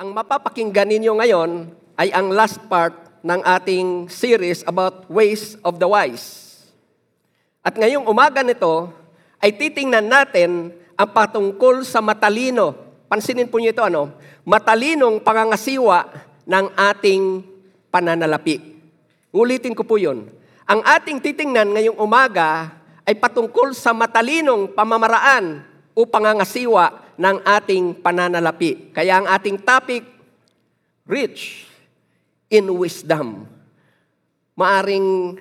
Ang mapapakinggan ninyo ngayon ay ang last part ng ating series about ways of the wise. At ngayong umaga nito ay titingnan natin ang patungkol sa matalino. Pansinin po niyo ito, ano? Matalinong pangangasiwa ng ating pananalapi. Ulitin ko po yun. Ang ating titingnan ngayong umaga ay patungkol sa matalinong pamamaraan o pangangasiwa ng ating pananalapi. Kaya ang ating topic, rich in wisdom. Maaring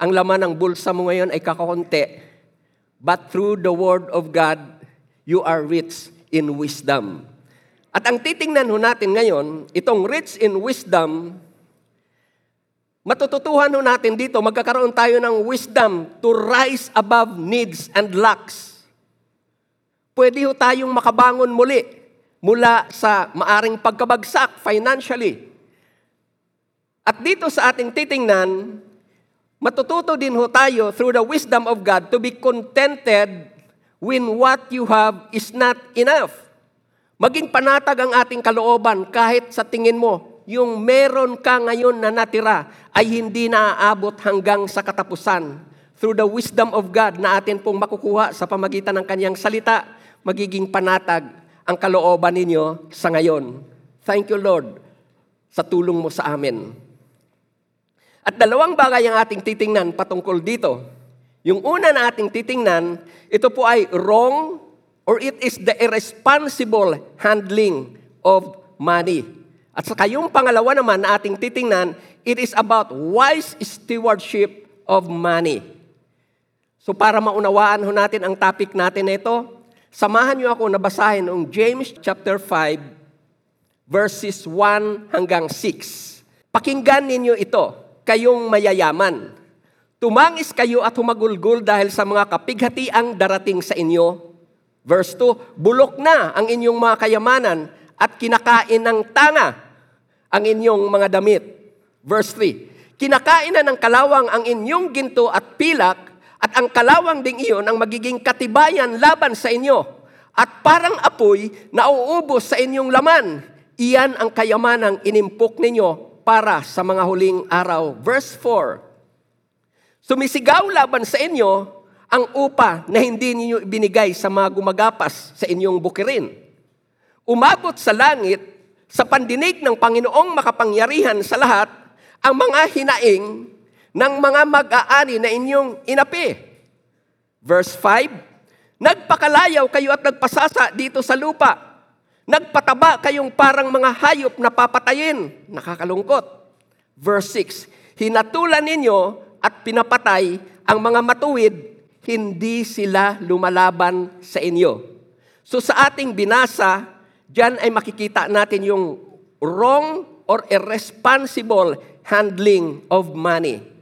ang laman ng bulsa mo ngayon ay kakaunti, but through the Word of God, you are rich in wisdom. At ang titingnan ho natin ngayon, itong rich in wisdom, matututuhan ho natin dito, magkakaroon tayo ng wisdom to rise above needs and lacks. Pwede ho tayong makabangon muli mula sa maaring pagkabagsak financially. At dito sa ating titingnan, matututo din ho tayo through the wisdom of God to be contented when what you have is not enough. Maging panatag ang ating kalooban kahit sa tingin mo yung meron ka ngayon na natira ay hindi naaabot hanggang sa katapusan. Through the wisdom of God na atin pong makukuha sa pamagitan ng kanyang salita, magiging panatag ang kalooban ninyo sa ngayon. Thank you, Lord, sa tulong mo sa amin. At dalawang bagay ang ating titingnan patungkol dito. Yung una na ating titingnan, ito po ay wrong or it is the irresponsible handling of money. At sa kayong pangalawa naman na ating titingnan, it is about wise stewardship of money. So para maunawaan ho natin ang topic natin na ito, samahan niyo ako na basahin ang James chapter 5 verses 1 hanggang 6. Pakinggan ninyo ito, kayong mayayaman. Tumangis kayo at humagulgol dahil sa mga kapighatiang darating sa inyo. Verse 2, bulok na ang inyong mga kayamanan at kinakain ng tanga ang inyong mga damit. Verse 3, kinakain na ng kalawang ang inyong ginto at pilak at ang kalawang ding iyon ang magiging katibayan laban sa inyo. At parang apoy na uubos sa inyong laman. Iyan ang kayamanang inimpok ninyo para sa mga huling araw. Verse 4, Sumisigaw laban sa inyo ang upa na hindi ninyo ibinigay sa mga gumagapas sa inyong bukirin. Umabot sa langit sa pandinig ng Panginoong makapangyarihan sa lahat ang mga hinaing ng mga mag-aani na inyong inapi. Verse 5, Nagpakalayaw kayo at nagpasasa dito sa lupa. Nagpataba kayong parang mga hayop na papatayin. Nakakalungkot. Verse 6, Hinatulan ninyo at pinapatay ang mga matuwid, hindi sila lumalaban sa inyo. So sa ating binasa, Diyan ay makikita natin yung wrong or irresponsible handling of money.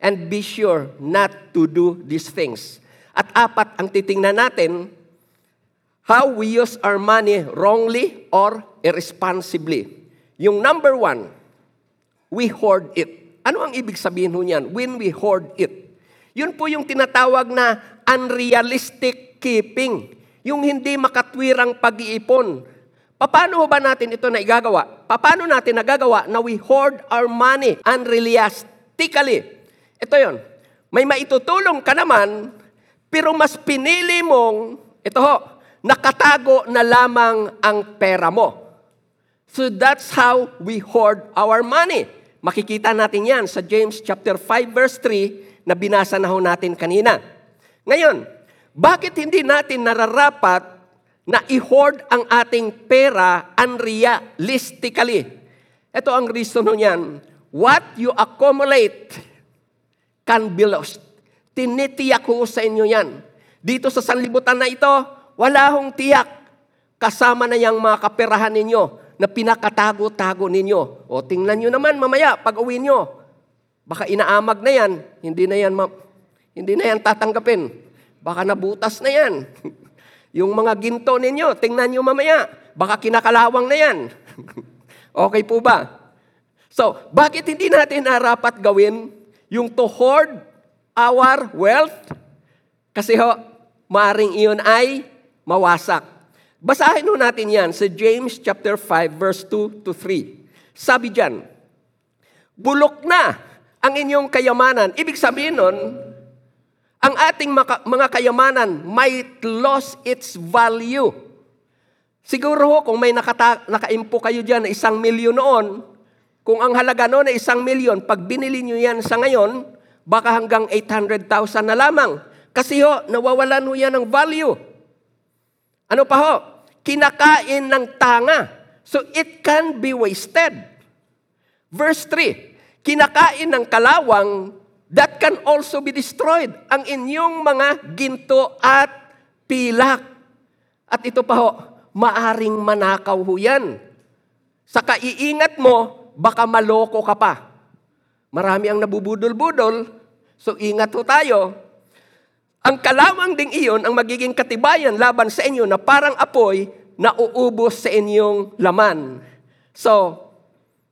And be sure not to do these things. At apat ang titingnan natin, how we use our money wrongly or irresponsibly. Yung number one, we hoard it. Ano ang ibig sabihin ho niyan? When we hoard it. Yun po yung tinatawag na unrealistic keeping. Yung hindi makatwirang pag-iipon Paano ba natin ito na igagawa? Paano natin nagagawa na we hoard our money unrealistically? Ito yon. May maitutulong ka naman, pero mas pinili mong, ito ho, nakatago na lamang ang pera mo. So that's how we hoard our money. Makikita natin yan sa James chapter 5 verse 3 na binasa na ho natin kanina. Ngayon, bakit hindi natin nararapat na i-hoard ang ating pera unrealistically. Ito ang reason niyan. What you accumulate can be lost. Tinitiyak ko sa inyo yan. Dito sa sanlibutan na ito, wala hong tiyak. Kasama na yung mga kaperahan ninyo na pinakatago-tago ninyo. O tingnan nyo naman mamaya pag uwi nyo. Baka inaamag na yan. Hindi na yan, ma- hindi na yan tatanggapin. Baka nabutas na yan. Yung mga ginto ninyo, tingnan nyo mamaya. Baka kinakalawang na yan. okay po ba? So, bakit hindi natin narapat gawin yung to hoard our wealth? Kasi ho, maring iyon ay mawasak. Basahin ho natin yan sa James chapter 5 verse 2 to 3. Sabi diyan, bulok na ang inyong kayamanan. Ibig sabihin nun, ang ating mga kayamanan might lose its value. Siguro ho, kung may nakata, nakaimpo kayo dyan na isang milyon noon, kung ang halaga noon ay isang milyon, pag binili nyo yan sa ngayon, baka hanggang 800,000 na lamang. Kasi ho, nawawalan ho yan ng value. Ano pa ho? Kinakain ng tanga. So it can be wasted. Verse 3, kinakain ng kalawang that can also be destroyed. Ang inyong mga ginto at pilak. At ito pa ho, maaring manakaw ho yan. Sa kaiingat mo, baka maloko ka pa. Marami ang nabubudol-budol, so ingat ho tayo. Ang kalawang ding iyon ang magiging katibayan laban sa inyo na parang apoy na uubos sa inyong laman. So,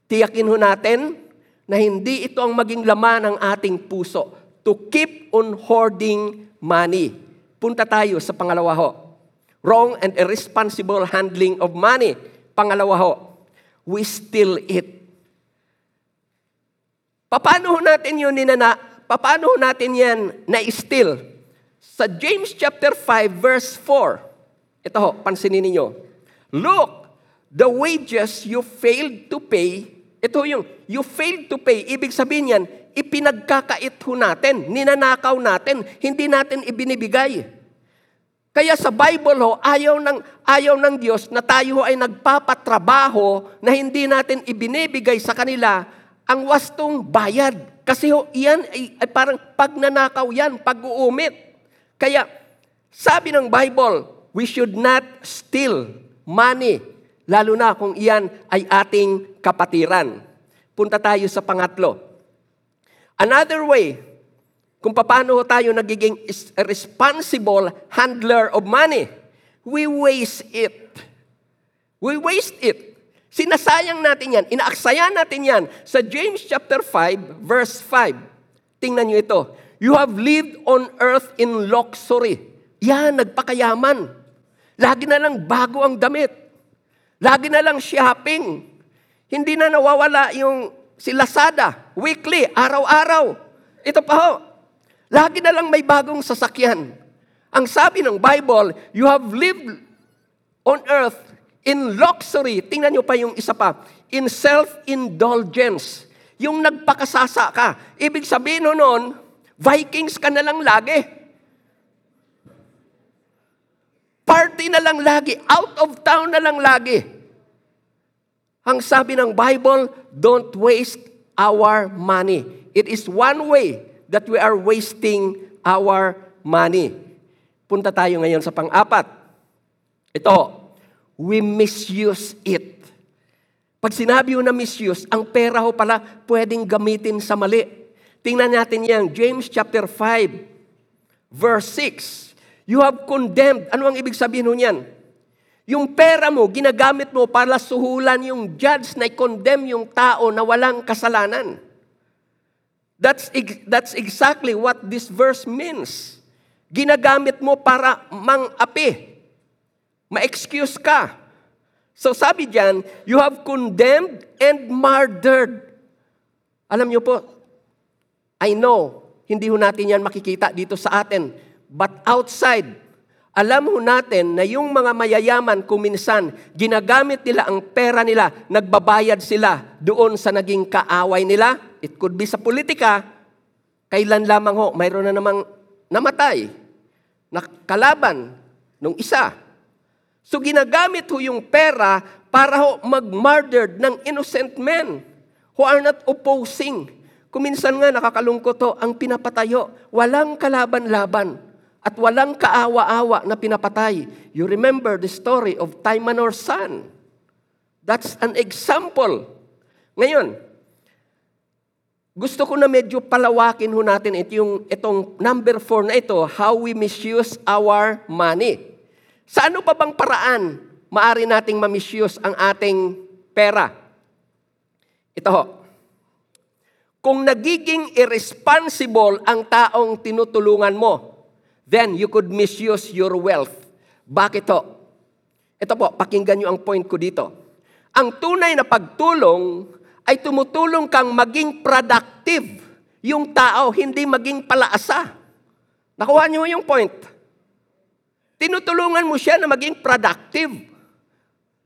tiyakin ho natin na hindi ito ang maging laman ng ating puso to keep on hoarding money. Punta tayo sa pangalawa ho. Wrong and irresponsible handling of money. Pangalawa ho, we steal it. Paano natin yun ninana? Paano natin yan na-steal? Sa James chapter 5 verse 4, ito ho, pansinin niyo. Look, the wages you failed to pay ito yung, you failed to pay. Ibig sabihin yan, ipinagkakait ho natin, ninanakaw natin, hindi natin ibinibigay. Kaya sa Bible ho, ayaw ng, ayaw ng Diyos na tayo ho ay nagpapatrabaho na hindi natin ibinibigay sa kanila ang wastong bayad. Kasi ho, iyan ay, ay parang pagnanakaw yan, pag-uumit. Kaya, sabi ng Bible, we should not steal money Lalo na kung iyan ay ating kapatiran. Punta tayo sa pangatlo. Another way, kung paano tayo nagiging responsible handler of money, we waste it. We waste it. Sinasayang natin yan, inaaksaya natin yan sa James chapter 5, verse 5. Tingnan nyo ito. You have lived on earth in luxury. Yan, nagpakayaman. Lagi na lang bago ang damit. Lagi na lang shopping. Hindi na nawawala yung si Lazada, weekly, araw-araw. Ito pa ho, lagi na lang may bagong sasakyan. Ang sabi ng Bible, you have lived on earth in luxury. Tingnan nyo pa yung isa pa. In self-indulgence. Yung nagpakasasa ka. Ibig sabihin no noon, Vikings ka na lang lagi. Party na lang lagi. Out of town na lang lagi. Ang sabi ng Bible, don't waste our money. It is one way that we are wasting our money. Punta tayo ngayon sa pang-apat. Ito, we misuse it. Pag sinabi mo na misuse, ang pera ho pala pwedeng gamitin sa mali. Tingnan natin yan, James chapter 5, verse 6. You have condemned. Ano ang ibig sabihin nun yan? Yung pera mo, ginagamit mo para suhulan yung judge na i-condemn yung tao na walang kasalanan. That's, that's exactly what this verse means. Ginagamit mo para mang-api. Ma-excuse ka. So sabi diyan, you have condemned and murdered. Alam niyo po, I know, hindi ho natin yan makikita dito sa atin. But outside, alam ho natin na yung mga mayayaman kuminsan, ginagamit nila ang pera nila, nagbabayad sila doon sa naging kaaway nila. It could be sa politika. Kailan lamang ho, mayroon na namang namatay na kalaban nung isa. So ginagamit ho yung pera para ho mag-murdered ng innocent men who are not opposing. Kuminsan nga nakakalungkot ho, ang pinapatayo, walang kalaban-laban at walang kaawa-awa na pinapatay. You remember the story of Taimanor's son. That's an example. Ngayon, gusto ko na medyo palawakin ho natin ito yung, itong number four na ito, how we misuse our money. Sa ano pa bang paraan maari nating ma-misuse ang ating pera? Ito ho. Kung nagiging irresponsible ang taong tinutulungan mo, then you could misuse your wealth. Bakit to? Ito po, pakinggan nyo ang point ko dito. Ang tunay na pagtulong ay tumutulong kang maging productive. Yung tao, hindi maging palaasa. Nakuha nyo yung point. Tinutulungan mo siya na maging productive.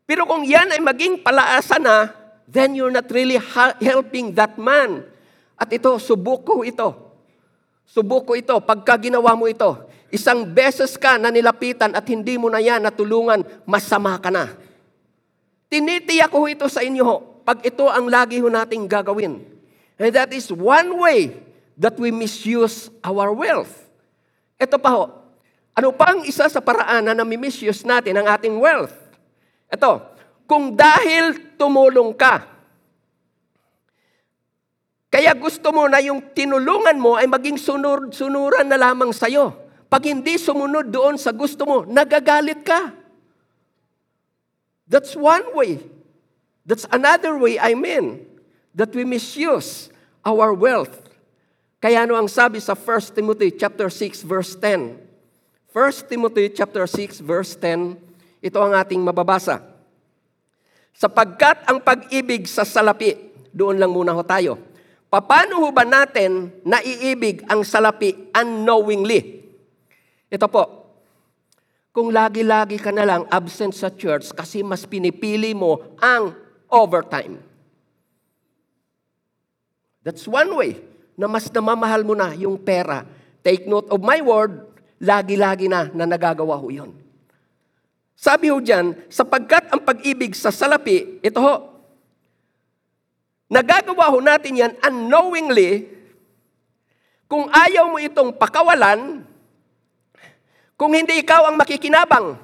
Pero kung yan ay maging palaasa na, then you're not really helping that man. At ito, subuko ito. Subuko ito. Pagka ginawa mo ito, isang beses ka na nilapitan at hindi mo na yan natulungan, masama ka na. Tinitiyak ko ito sa inyo pag ito ang lagi ho nating gagawin. And that is one way that we misuse our wealth. Ito pa ho, ano pa ang isa sa paraan na nami-misuse natin ang ating wealth? Ito, kung dahil tumulong ka, kaya gusto mo na yung tinulungan mo ay maging sunur-sunuran na lamang sa'yo. Pag hindi sumunod doon sa gusto mo, nagagalit ka. That's one way. That's another way, I mean, that we misuse our wealth. Kaya ano ang sabi sa 1 Timothy chapter 6 verse 10? 1 Timothy chapter 6 verse 10, ito ang ating mababasa. Sapagkat ang pag-ibig sa salapi, doon lang muna ho tayo. Paano ho ba natin naiibig ang salapi unknowingly? Ito po, kung lagi-lagi ka na lang absent sa church kasi mas pinipili mo ang overtime. That's one way na mas namamahal mo na yung pera. Take note of my word, Lagi-lagi na na nagagawa ho yun. Sabi ho dyan, sapagkat ang pag-ibig sa salapi, ito ho, nagagawa ho natin yan unknowingly, kung ayaw mo itong pakawalan, kung hindi ikaw ang makikinabang.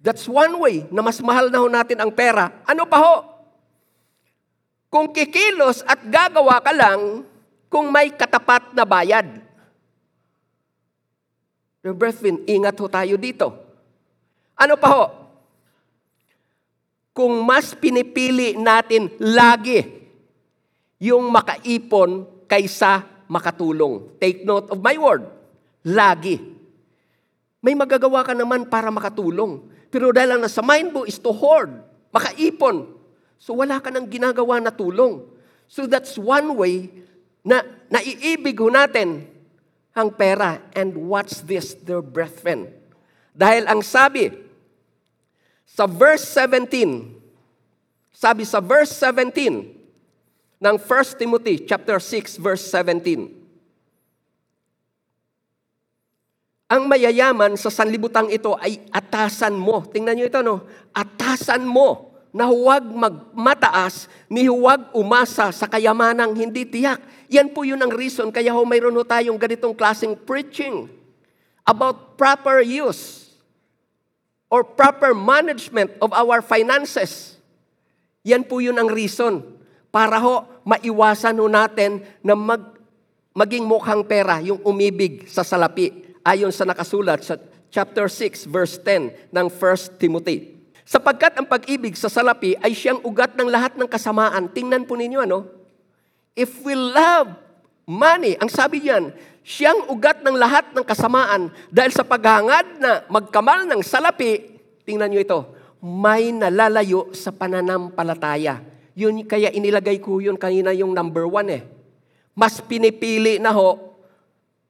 That's one way na mas mahal na ho natin ang pera. Ano pa ho? Kung kikilos at gagawa ka lang kung may katapat na bayad. Your brethren, ingat ho tayo dito. Ano pa ho? Kung mas pinipili natin lagi yung makaipon kaysa makatulong. Take note of my word. Lagi. May magagawa ka naman para makatulong. Pero dahil ang nasa mind mo is to hoard, makaipon. So wala ka nang ginagawa na tulong. So that's one way na naiibig ho natin ang pera. And what's this, their brethren? Dahil ang sabi, sa verse 17, sabi sa verse 17 ng 1 Timothy chapter 6 verse 17. Ang mayayaman sa sanlibutang ito ay atasan mo. Tingnan niyo ito, no? Atasan mo na huwag magmataas, ni huwag umasa sa kayamanang hindi tiyak. Yan po yun ang reason kaya ho mayroon ho tayong ganitong klaseng preaching about proper use or proper management of our finances. Yan po yun ang reason para ho maiwasan ho natin na mag, maging mukhang pera yung umibig sa salapi ayon sa nakasulat sa chapter 6 verse 10 ng 1 Timothy. Sapagkat ang pag-ibig sa salapi ay siyang ugat ng lahat ng kasamaan. Tingnan po ninyo ano? If we love money, ang sabi niyan, siyang ugat ng lahat ng kasamaan dahil sa paghangad na magkamal ng salapi, tingnan niyo ito, may nalalayo sa pananampalataya. Yun kaya inilagay ko yun kanina yung number one eh. Mas pinipili na ho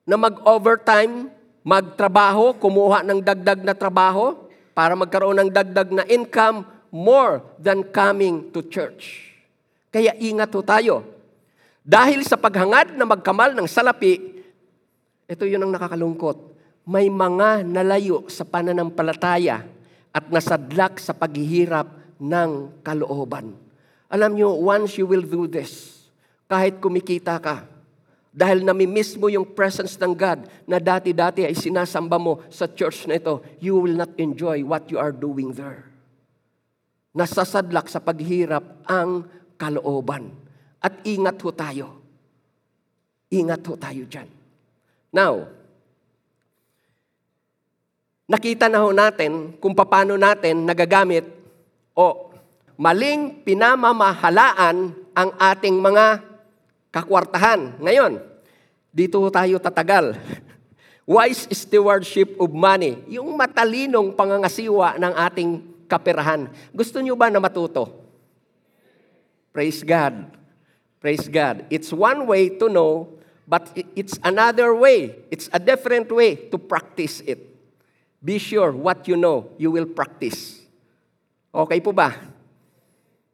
na mag-overtime, magtrabaho, kumuha ng dagdag na trabaho, para magkaroon ng dagdag na income more than coming to church. Kaya ingat ho tayo. Dahil sa paghangad na magkamal ng salapi, ito yun ang nakakalungkot. May mga nalayo sa pananampalataya at nasadlak sa paghihirap ng kalooban. Alam nyo, once you will do this, kahit kumikita ka, dahil nami-miss mo yung presence ng God na dati-dati ay sinasamba mo sa church na ito, you will not enjoy what you are doing there. Nasasadlak sa paghirap ang kalooban. At ingat ho tayo. Ingat ho tayo dyan. Now, nakita na ho natin kung paano natin nagagamit o maling pinamamahalaan ang ating mga kakwartahan. Ngayon, dito tayo tatagal. wise stewardship of money, yung matalinong pangangasiwa ng ating kaperahan. Gusto nyo ba na matuto? Praise God. Praise God. It's one way to know, but it's another way. It's a different way to practice it. Be sure what you know, you will practice. Okay po ba?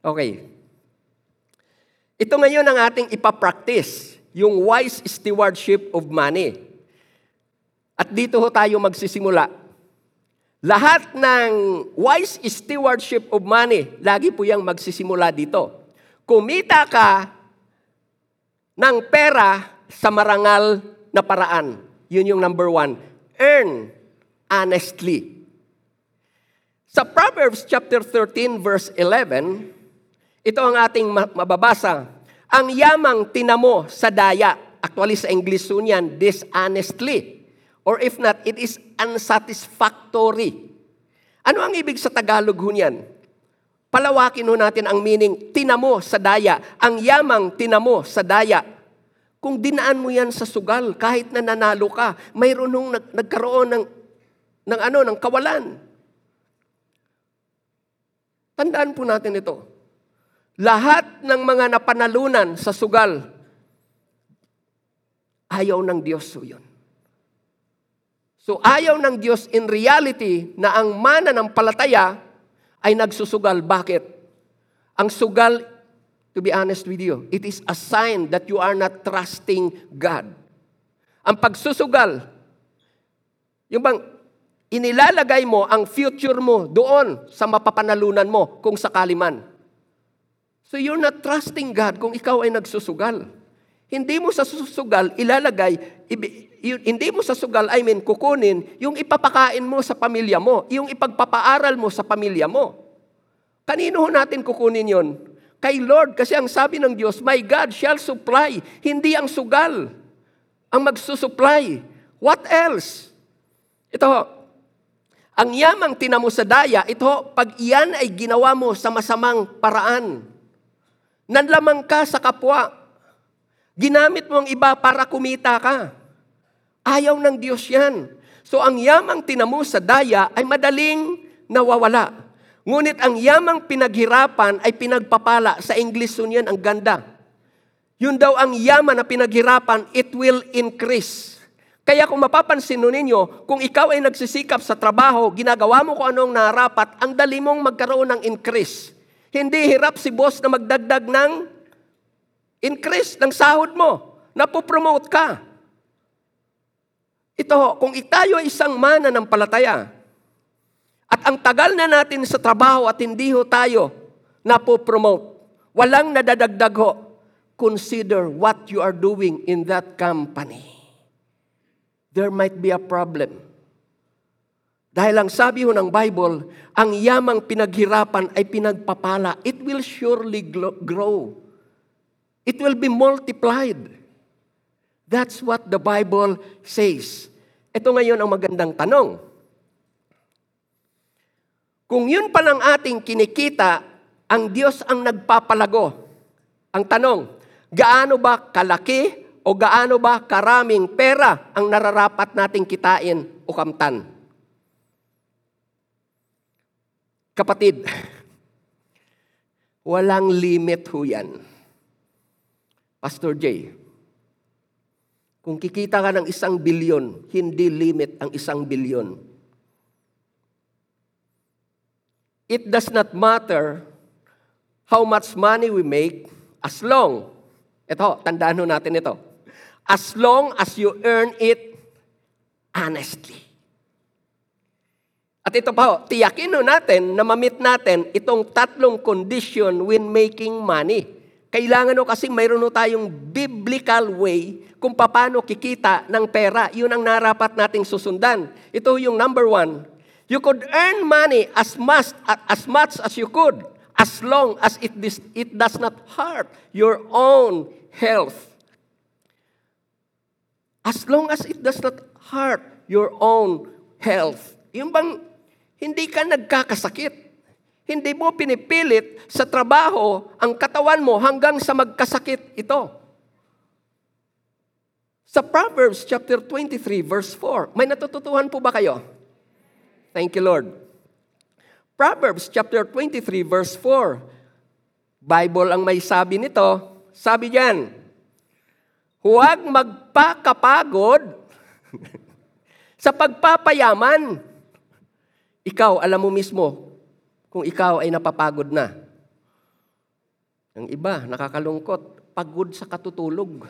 Okay. Ito ngayon ang ating ipapractice, yung wise stewardship of money. At dito ho tayo magsisimula. Lahat ng wise stewardship of money, lagi po yung magsisimula dito. Kumita ka ng pera sa marangal na paraan. Yun yung number one. Earn honestly. Sa Proverbs chapter 13 verse 11, ito ang ating mababasa. Ang yamang tinamo sa daya, actually sa English so niyan, dishonestly. Or if not, it is unsatisfactory. Ano ang ibig sa Tagalog ho niyan? Palawakin ho natin ang meaning, tinamo sa daya. Ang yamang tinamo sa daya. Kung dinaan mo yan sa sugal, kahit na nanalo ka, mayroon nung nag- nagkaroon ng, ng, ano, ng kawalan. Tandaan po natin ito. Lahat ng mga napanalunan sa sugal, ayaw ng Diyos so yun. So ayaw ng Diyos in reality na ang mana ng palataya ay nagsusugal. Bakit? Ang sugal, to be honest with you, it is a sign that you are not trusting God. Ang pagsusugal, yung bang inilalagay mo ang future mo doon sa mapapanalunan mo kung sakali man. So you're not trusting God kung ikaw ay nagsusugal. Hindi mo sa susugal ilalagay, hindi mo sa sugal, I mean, kukunin yung ipapakain mo sa pamilya mo, yung ipagpapaaral mo sa pamilya mo. Kanino ho natin kukunin yon? Kay Lord, kasi ang sabi ng Diyos, My God shall supply, hindi ang sugal ang magsusupply. What else? Ito ho, ang yamang tinamo sa daya, ito pag iyan ay ginawa mo sa masamang paraan, Nanlamang ka sa kapwa. Ginamit mo ang iba para kumita ka. Ayaw ng Diyos yan. So ang yamang tinamo sa daya ay madaling nawawala. Ngunit ang yamang pinaghirapan ay pinagpapala. Sa English yun ang ganda. Yun daw ang yaman na pinaghirapan, it will increase. Kaya kung mapapansin ninyo, kung ikaw ay nagsisikap sa trabaho, ginagawa mo kung anong narapat, ang dali mong magkaroon ng increase. Hindi hirap si boss na magdagdag ng increase ng sahod mo. Napopromote ka. Ito, kung itayo ay isang mana ng palataya, at ang tagal na natin sa trabaho at hindi ho tayo napopromote, walang nadadagdag ho, consider what you are doing in that company. There might be a problem. Dahil ang sabi ho ng Bible, ang yamang pinaghirapan ay pinagpapala. It will surely grow. It will be multiplied. That's what the Bible says. Ito ngayon ang magandang tanong. Kung yun pa lang ating kinikita, ang Diyos ang nagpapalago. Ang tanong, gaano ba kalaki o gaano ba karaming pera ang nararapat nating kitain o kamtan? Kapatid, walang limit ho yan. Pastor J, kung kikita ka ng isang bilyon, hindi limit ang isang bilyon. It does not matter how much money we make as long, ito, tandaan natin ito, as long as you earn it honestly. At ito pa ho, tiyakin ho natin na mamit natin itong tatlong condition when making money. Kailangan ho kasi mayroon ho tayong biblical way kung paano kikita ng pera. Yun ang narapat nating susundan. Ito yung number one. You could earn money as much, as much as you could as long as it, it does not hurt your own health. As long as it does not hurt your own health. Yung bang hindi ka nagkakasakit. Hindi mo pinipilit sa trabaho ang katawan mo hanggang sa magkasakit ito. Sa Proverbs chapter 23 verse 4, may natututuhan po ba kayo? Thank you Lord. Proverbs chapter 23 verse 4. Bible ang may sabi nito. Sabi diyan, huwag magpakapagod sa pagpapayaman. Ikaw, alam mo mismo, kung ikaw ay napapagod na. Ang iba, nakakalungkot, pagod sa katutulog.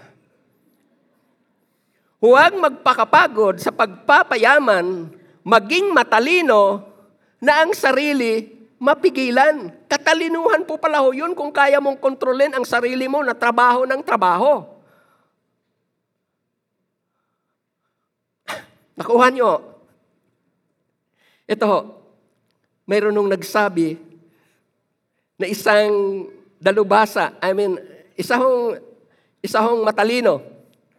Huwag magpakapagod sa pagpapayaman, maging matalino na ang sarili mapigilan. Katalinuhan po pala ho yun kung kaya mong kontrolin ang sarili mo na trabaho ng trabaho. Nakuha nyo. Ito ho, mayroon nung nagsabi na isang dalubasa, I mean, isang, isang matalino,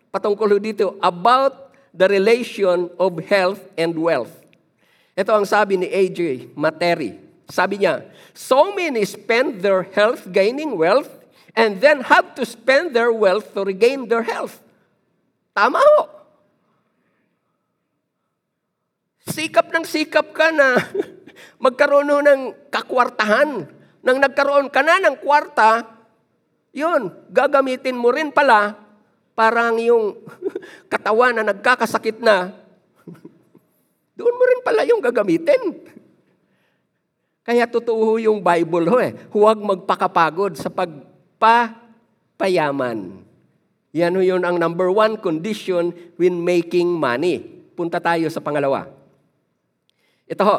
patungkol dito, about the relation of health and wealth. Ito ang sabi ni A.J. Materi. Sabi niya, so many spend their health gaining wealth and then have to spend their wealth to regain their health. Tama ho. Sikap ng sikap ka na magkaroon ng kakwartahan. Nang nagkaroon ka na ng kwarta, yun, gagamitin mo rin pala parang yung katawan na nagkakasakit na, doon mo rin pala yung gagamitin. Kaya totoo yung Bible ho eh. Huwag magpakapagod sa pagpapayaman. Yan ho yun ang number one condition when making money. Punta tayo sa pangalawa. Ito ho.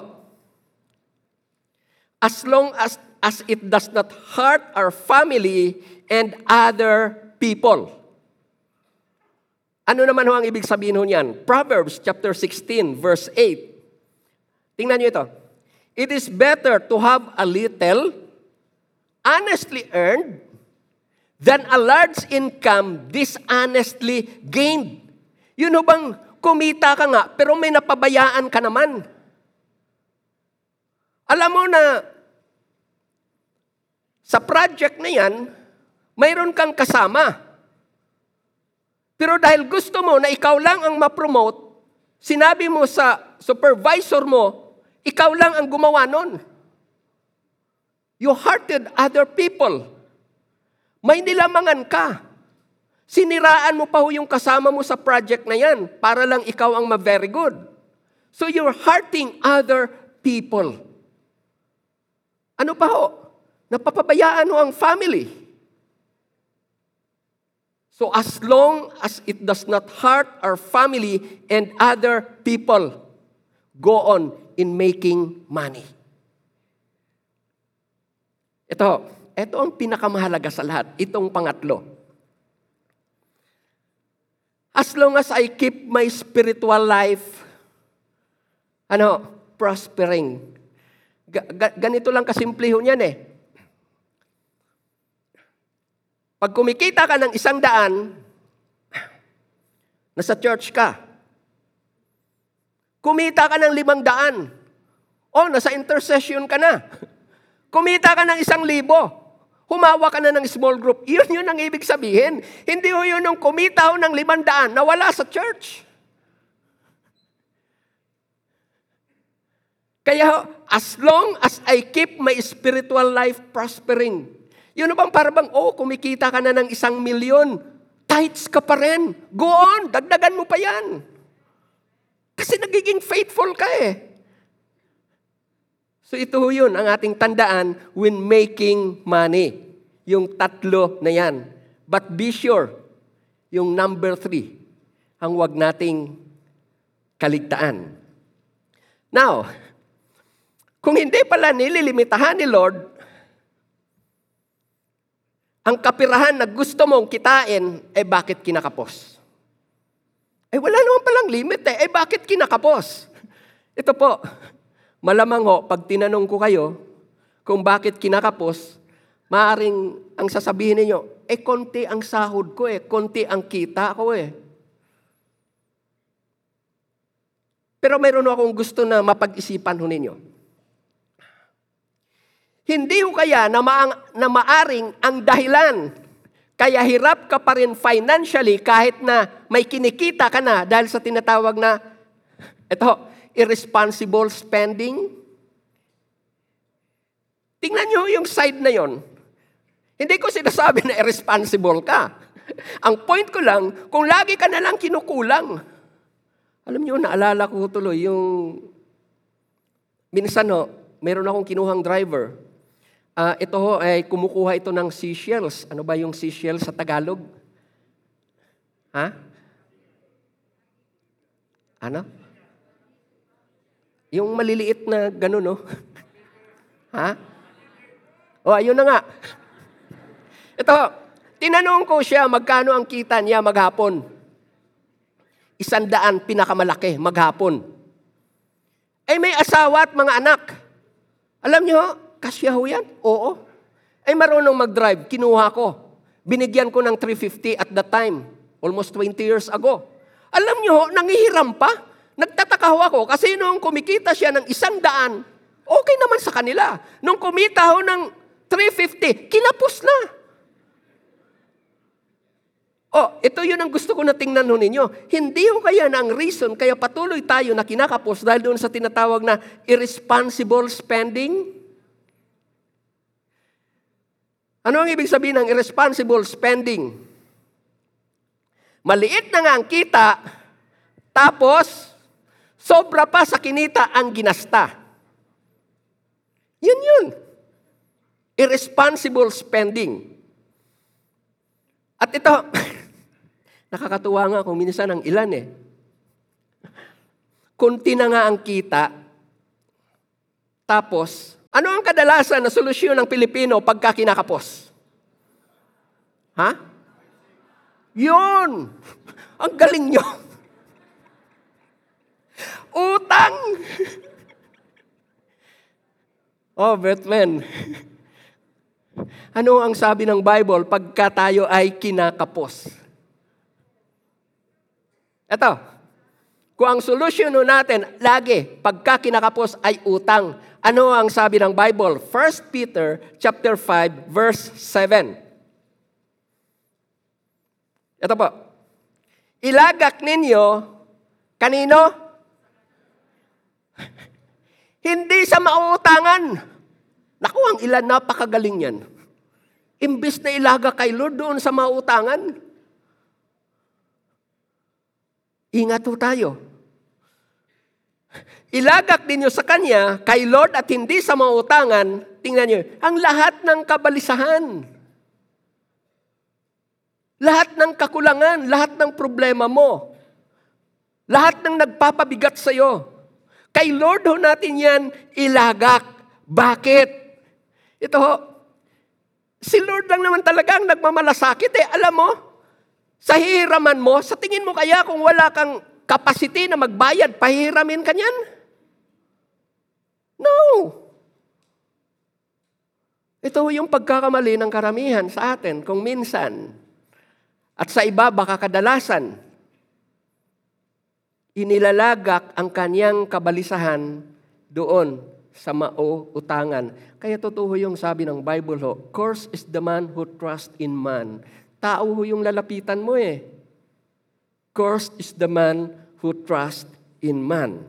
As long as, as it does not hurt our family and other people. Ano naman ho ang ibig sabihin ho niyan? Proverbs chapter 16 verse 8. Tingnan niyo ito. It is better to have a little honestly earned than a large income dishonestly gained. Yun ho bang kumita ka nga pero may napabayaan ka naman. Alam mo na sa project na yan, mayroon kang kasama. Pero dahil gusto mo na ikaw lang ang ma-promote, sinabi mo sa supervisor mo, ikaw lang ang gumawa nun. You hearted other people. May nilamangan ka. Siniraan mo pa ho yung kasama mo sa project na yan para lang ikaw ang ma-very good. So you're hurting other people. Ano pa ho? Napapabayaan ho ang family. So as long as it does not hurt our family and other people, go on in making money. Ito, ito ang pinakamahalaga sa lahat. Itong pangatlo. As long as I keep my spiritual life, ano, prospering, ganito lang kasimple ho niyan eh. Pag kumikita ka ng isang daan, nasa church ka. Kumita ka ng limang daan. O, nasa intercession ka na. Kumita ka ng isang libo. Humawa ka na ng small group. Yun yun ang ibig sabihin. Hindi ho yun yung kumita ho ng limang daan na wala sa church. Kaya as long as I keep my spiritual life prospering, yun bang para bang, oh, kumikita ka na ng isang milyon, tithes ka pa rin. Go on, dagdagan mo pa yan. Kasi nagiging faithful ka eh. So ito ho yun ang ating tandaan when making money. Yung tatlo na yan. But be sure, yung number three, ang wag nating kaligtaan. Now, kung hindi pala nililimitahan ni Lord, ang kapirahan na gusto mong kitain, eh bakit kinakapos? Eh wala naman palang limit eh. Eh bakit kinakapos? Ito po, malamang ho, pag tinanong ko kayo kung bakit kinakapos, maaring ang sasabihin ninyo, eh konti ang sahod ko eh, konti ang kita ko eh. Pero mayroon akong gusto na mapag-isipan ho ninyo. Hindi ho kaya na, maang, na maaring ang dahilan Kaya hirap ka pa rin financially kahit na may kinikita ka na dahil sa tinatawag na, ito, irresponsible spending. Tingnan nyo yung side na yon. Hindi ko sinasabi na irresponsible ka. Ang point ko lang, kung lagi ka na lang kinukulang. Alam nyo, naalala ko tuloy yung, minsan no, meron akong kinuhang driver. Uh, ito ho ay kumukuha ito ng seashells. Ano ba yung seashells sa Tagalog? Ha? Ano? Yung maliliit na gano'n, no? ha? O, ayun na nga. Ito, tinanong ko siya magkano ang kita niya maghapon. Isandaan pinakamalaki maghapon. Eh may asawa at mga anak. Alam niyo, Kasya ho yan? Oo. Ay marunong mag-drive, kinuha ko. Binigyan ko ng 350 at that time, almost 20 years ago. Alam nyo, nangihiram pa. Nagtataka ho ako kasi nung kumikita siya ng isang daan, okay naman sa kanila. Nung kumita ho ng 350, kinapos na. Oh, ito yun ang gusto ko na tingnan ho ninyo. Hindi ho kaya na ang reason kaya patuloy tayo na kinakapos dahil doon sa tinatawag na irresponsible spending? Ano ang ibig sabihin ng irresponsible spending? Maliit na nga ang kita, tapos sobra pa sa kinita ang ginasta. Yun yun. Irresponsible spending. At ito, nakakatuwa nga kung minsan ang ilan eh. Kunti na nga ang kita, tapos ano ang kadalasan na solusyon ng Pilipino pagka kinakapos? Ha? Yun! Ang galing nyo! Utang! oh, Batman. Ano ang sabi ng Bible pagka tayo ay kinakapos? Ito, kung ang solusyon natin lagi pagka kinakapos ay utang, ano ang sabi ng Bible? 1 Peter chapter 5 verse 7. Ito po. Ilagak ninyo kanino? Hindi sa mauutangan. Naku, ang ilan napakagaling yan. Imbis na ilaga kay Lord doon sa mauutangan. Ingat po tayo. Ilagak ninyo sa Kanya, kay Lord at hindi sa mga utangan, tingnan niyo, ang lahat ng kabalisahan. Lahat ng kakulangan, lahat ng problema mo. Lahat ng nagpapabigat sa iyo. Kay Lord ho natin yan ilagak. Bakit? Ito ho, si Lord lang naman talaga ang nagmamalasakit eh. Alam mo, sa hihiraman mo, sa tingin mo kaya kung wala kang capacity na magbayad, pahiramin ka niyan? No. Ito yung pagkakamali ng karamihan sa atin kung minsan at sa iba baka kadalasan inilalagak ang kanyang kabalisahan doon sa mauutangan. Kaya totoo yung sabi ng Bible ho, Curse is the man who trusts in man. Tao ho yung lalapitan mo eh. Cursed is the man who trusts in man.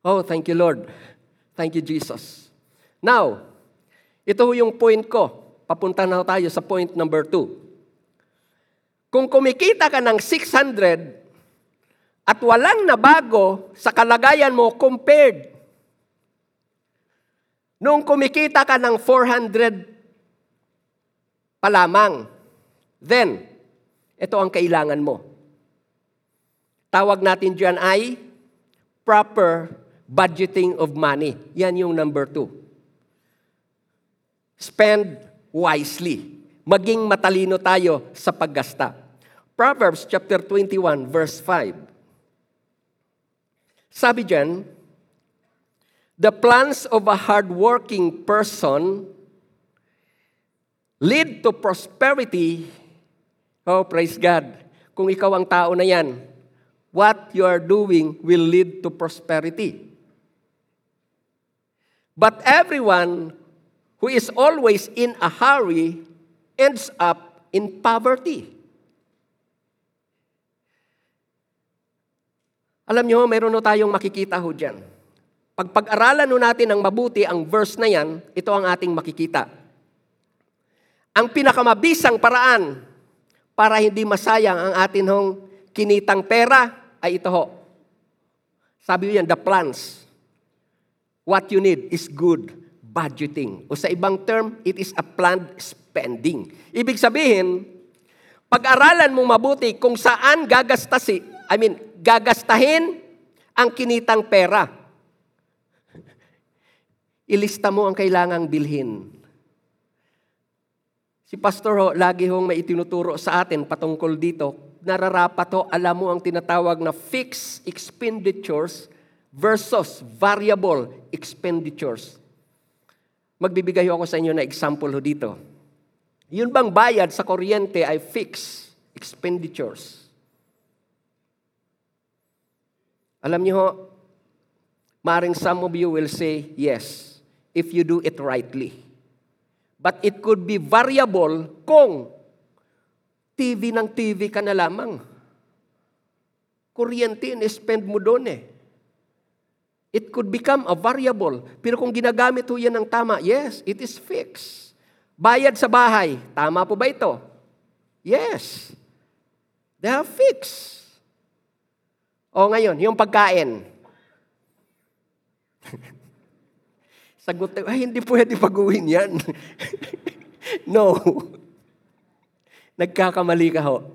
Oh, thank you, Lord. Thank you, Jesus. Now, ito yung point ko. Papunta na tayo sa point number two. Kung kumikita ka ng 600 at walang nabago sa kalagayan mo compared nung kumikita ka ng 400 pa lamang, then, ito ang kailangan mo. Tawag natin dyan ay proper budgeting of money. Yan yung number two. Spend wisely. Maging matalino tayo sa paggasta. Proverbs chapter 21 verse 5. Sabi dyan, The plans of a hardworking person lead to prosperity. Oh, praise God. Kung ikaw ang tao na yan, what you are doing will lead to prosperity. But everyone who is always in a hurry ends up in poverty. Alam nyo, mayroon na tayong makikita ho dyan. Pag pag-aralan ho natin ng mabuti ang verse na yan, ito ang ating makikita. Ang pinakamabisang paraan para hindi masayang ang atin hong kinitang pera ay ito ho. Sabi yan, the plans. What you need is good budgeting. O sa ibang term, it is a planned spending. Ibig sabihin, pag-aralan mong mabuti kung saan gagastasi, I mean, gagastahin ang kinitang pera. Ilista mo ang kailangang bilhin. Si Pastor ho, lagi hong may itinuturo sa atin patungkol dito. Nararapat ho, alam mo ang tinatawag na fixed expenditures versus variable expenditures. Magbibigay ako sa inyo na example ho dito. Yun bang bayad sa kuryente ay fixed expenditures. Alam niyo ho, maring some of you will say, yes, if you do it rightly. But it could be variable kung TV ng TV ka na lamang. Kuryente, in-spend mo doon eh. It could become a variable. Pero kung ginagamit ho yan ng tama, yes, it is fixed. Bayad sa bahay, tama po ba ito? Yes. They are fixed. O ngayon, yung pagkain. Sagot, ay hindi pwede baguhin yan. no. Nagkakamali ka ho.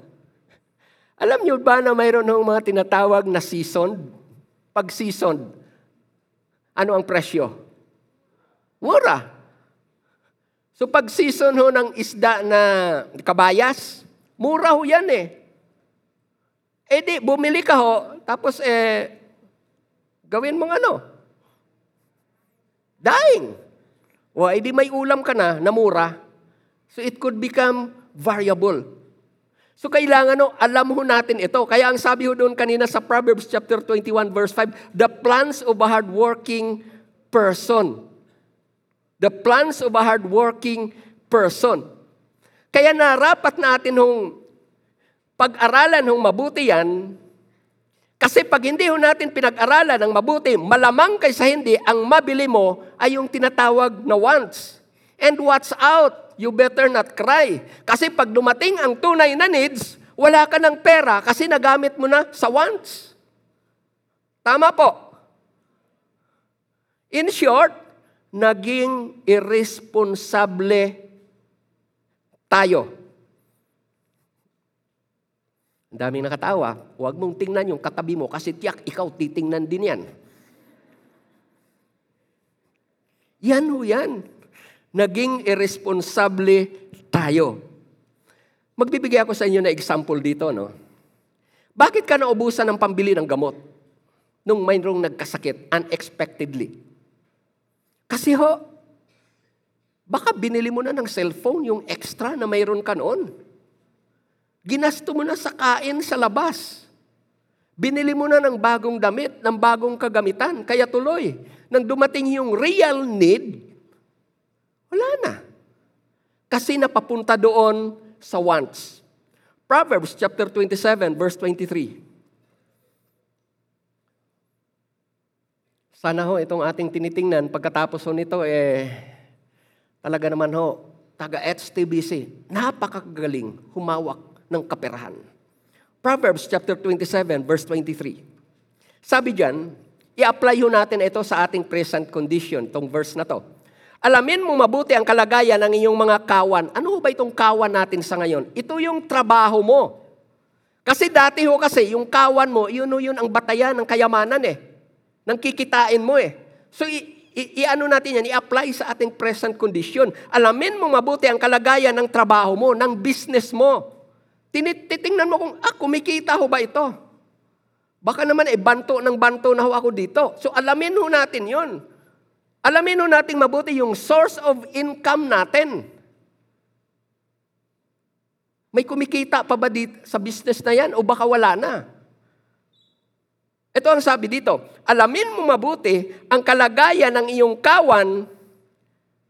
Alam niyo ba na mayroon ng mga tinatawag na season? Pag season, ano ang presyo? Mura. So pag season ho ng isda na kabayas, mura ho yan eh. Eh di, bumili ka ho, tapos eh, gawin mong ano? Dying. O, eh di may ulam ka na, na mura. So it could become variable. So kailangan no, alam ho natin ito. Kaya ang sabi ho doon kanina sa Proverbs chapter 21 verse 5, the plans of a hardworking person. The plans of a hardworking person. Kaya narapat natin hong pag-aralan hong mabuti yan, kasi pag hindi ho natin pinag-aralan ng mabuti, malamang kaysa hindi, ang mabili mo ay yung tinatawag na wants. And watch out, you better not cry. Kasi pag dumating ang tunay na needs, wala ka ng pera kasi nagamit mo na sa wants. Tama po. In short, naging irresponsable tayo. Ang daming nakatawa. Huwag mong tingnan yung katabi mo kasi tiyak ikaw titingnan din yan. Yan ho yan. Naging irresponsable tayo. Magbibigay ako sa inyo na example dito, no? Bakit ka naubusan ng pambili ng gamot nung mayroong nagkasakit unexpectedly? Kasi ho, baka binili mo na ng cellphone yung extra na mayroon ka noon. Ginasto mo na sa kain sa labas. Binili mo na ng bagong damit, ng bagong kagamitan. Kaya tuloy, nang dumating yung real need, wala na. Kasi napapunta doon sa wants. Proverbs chapter 27 verse 23. Sana ho itong ating tinitingnan pagkatapos ho nito eh talaga naman ho taga HTBC napakagaling humawak ng kaperahan. Proverbs chapter 27 verse 23. Sabi diyan, i-apply ho natin ito sa ating present condition, tong verse na to. Alamin mo mabuti ang kalagayan ng iyong mga kawan. Ano ba itong kawan natin sa ngayon? Ito yung trabaho mo. Kasi dati ho kasi, yung kawan mo, yun o yun ang batayan ng kayamanan eh. Nang kikitain mo eh. So, i-ano natin yan, i-apply sa ating present condition. Alamin mo mabuti ang kalagayan ng trabaho mo, ng business mo. Tinititingnan mo kung, ah, kumikita ho ba ito? Baka naman eh, banto ng banto na ho ako dito. So, alamin ho natin yon. Alamin ho natin mabuti yung source of income natin. May kumikita pa ba dito sa business na yan o baka wala na? Ito ang sabi dito, alamin mo mabuti ang kalagayan ng iyong kawan.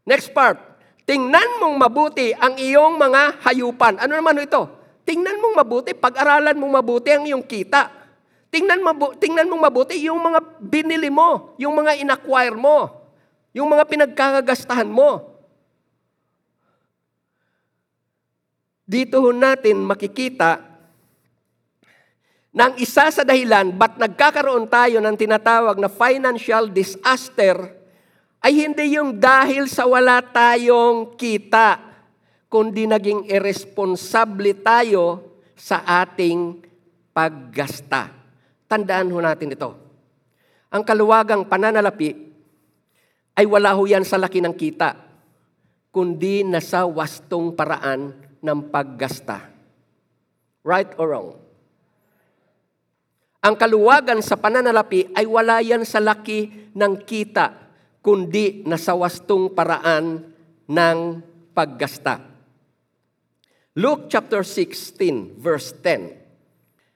Next part, Tingnan mong mabuti ang iyong mga hayupan. Ano naman ito? Tingnan mong mabuti, pag-aralan mong mabuti ang iyong kita. Tingnan, mabu- tingnan mong mabuti yung mga binili mo, yung mga inacquire mo, yung mga pinagkakagastahan mo. Dito natin makikita na ang isa sa dahilan ba't nagkakaroon tayo ng tinatawag na financial disaster ay hindi yung dahil sa wala tayong kita, kundi naging irresponsable tayo sa ating paggasta. Tandaan ho natin ito. Ang kaluwagang pananalapi ay wala ho yan sa laki ng kita, kundi nasa wastong paraan ng paggasta. Right or wrong? Ang kaluwagan sa pananalapi ay wala yan sa laki ng kita, kundi nasa wastong paraan ng paggasta. Luke chapter 16, verse 10.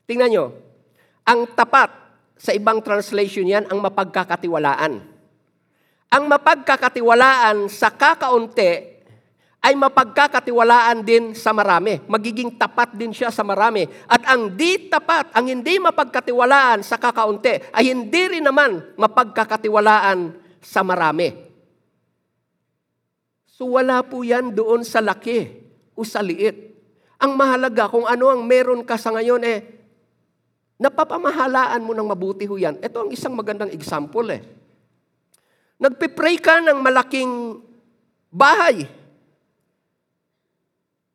Tingnan nyo, ang tapat, sa ibang translation yan, ang mapagkakatiwalaan. Ang mapagkakatiwalaan sa kakaunti ay mapagkakatiwalaan din sa marami. Magiging tapat din siya sa marami. At ang di tapat, ang hindi mapagkatiwalaan sa kakaunti, ay hindi rin naman mapagkakatiwalaan sa marami. So wala po yan doon sa laki o sa liit. Ang mahalaga kung ano ang meron ka sa ngayon eh, napapamahalaan mo ng mabuti ho yan. Ito ang isang magandang example eh. Nagpipray ka ng malaking bahay.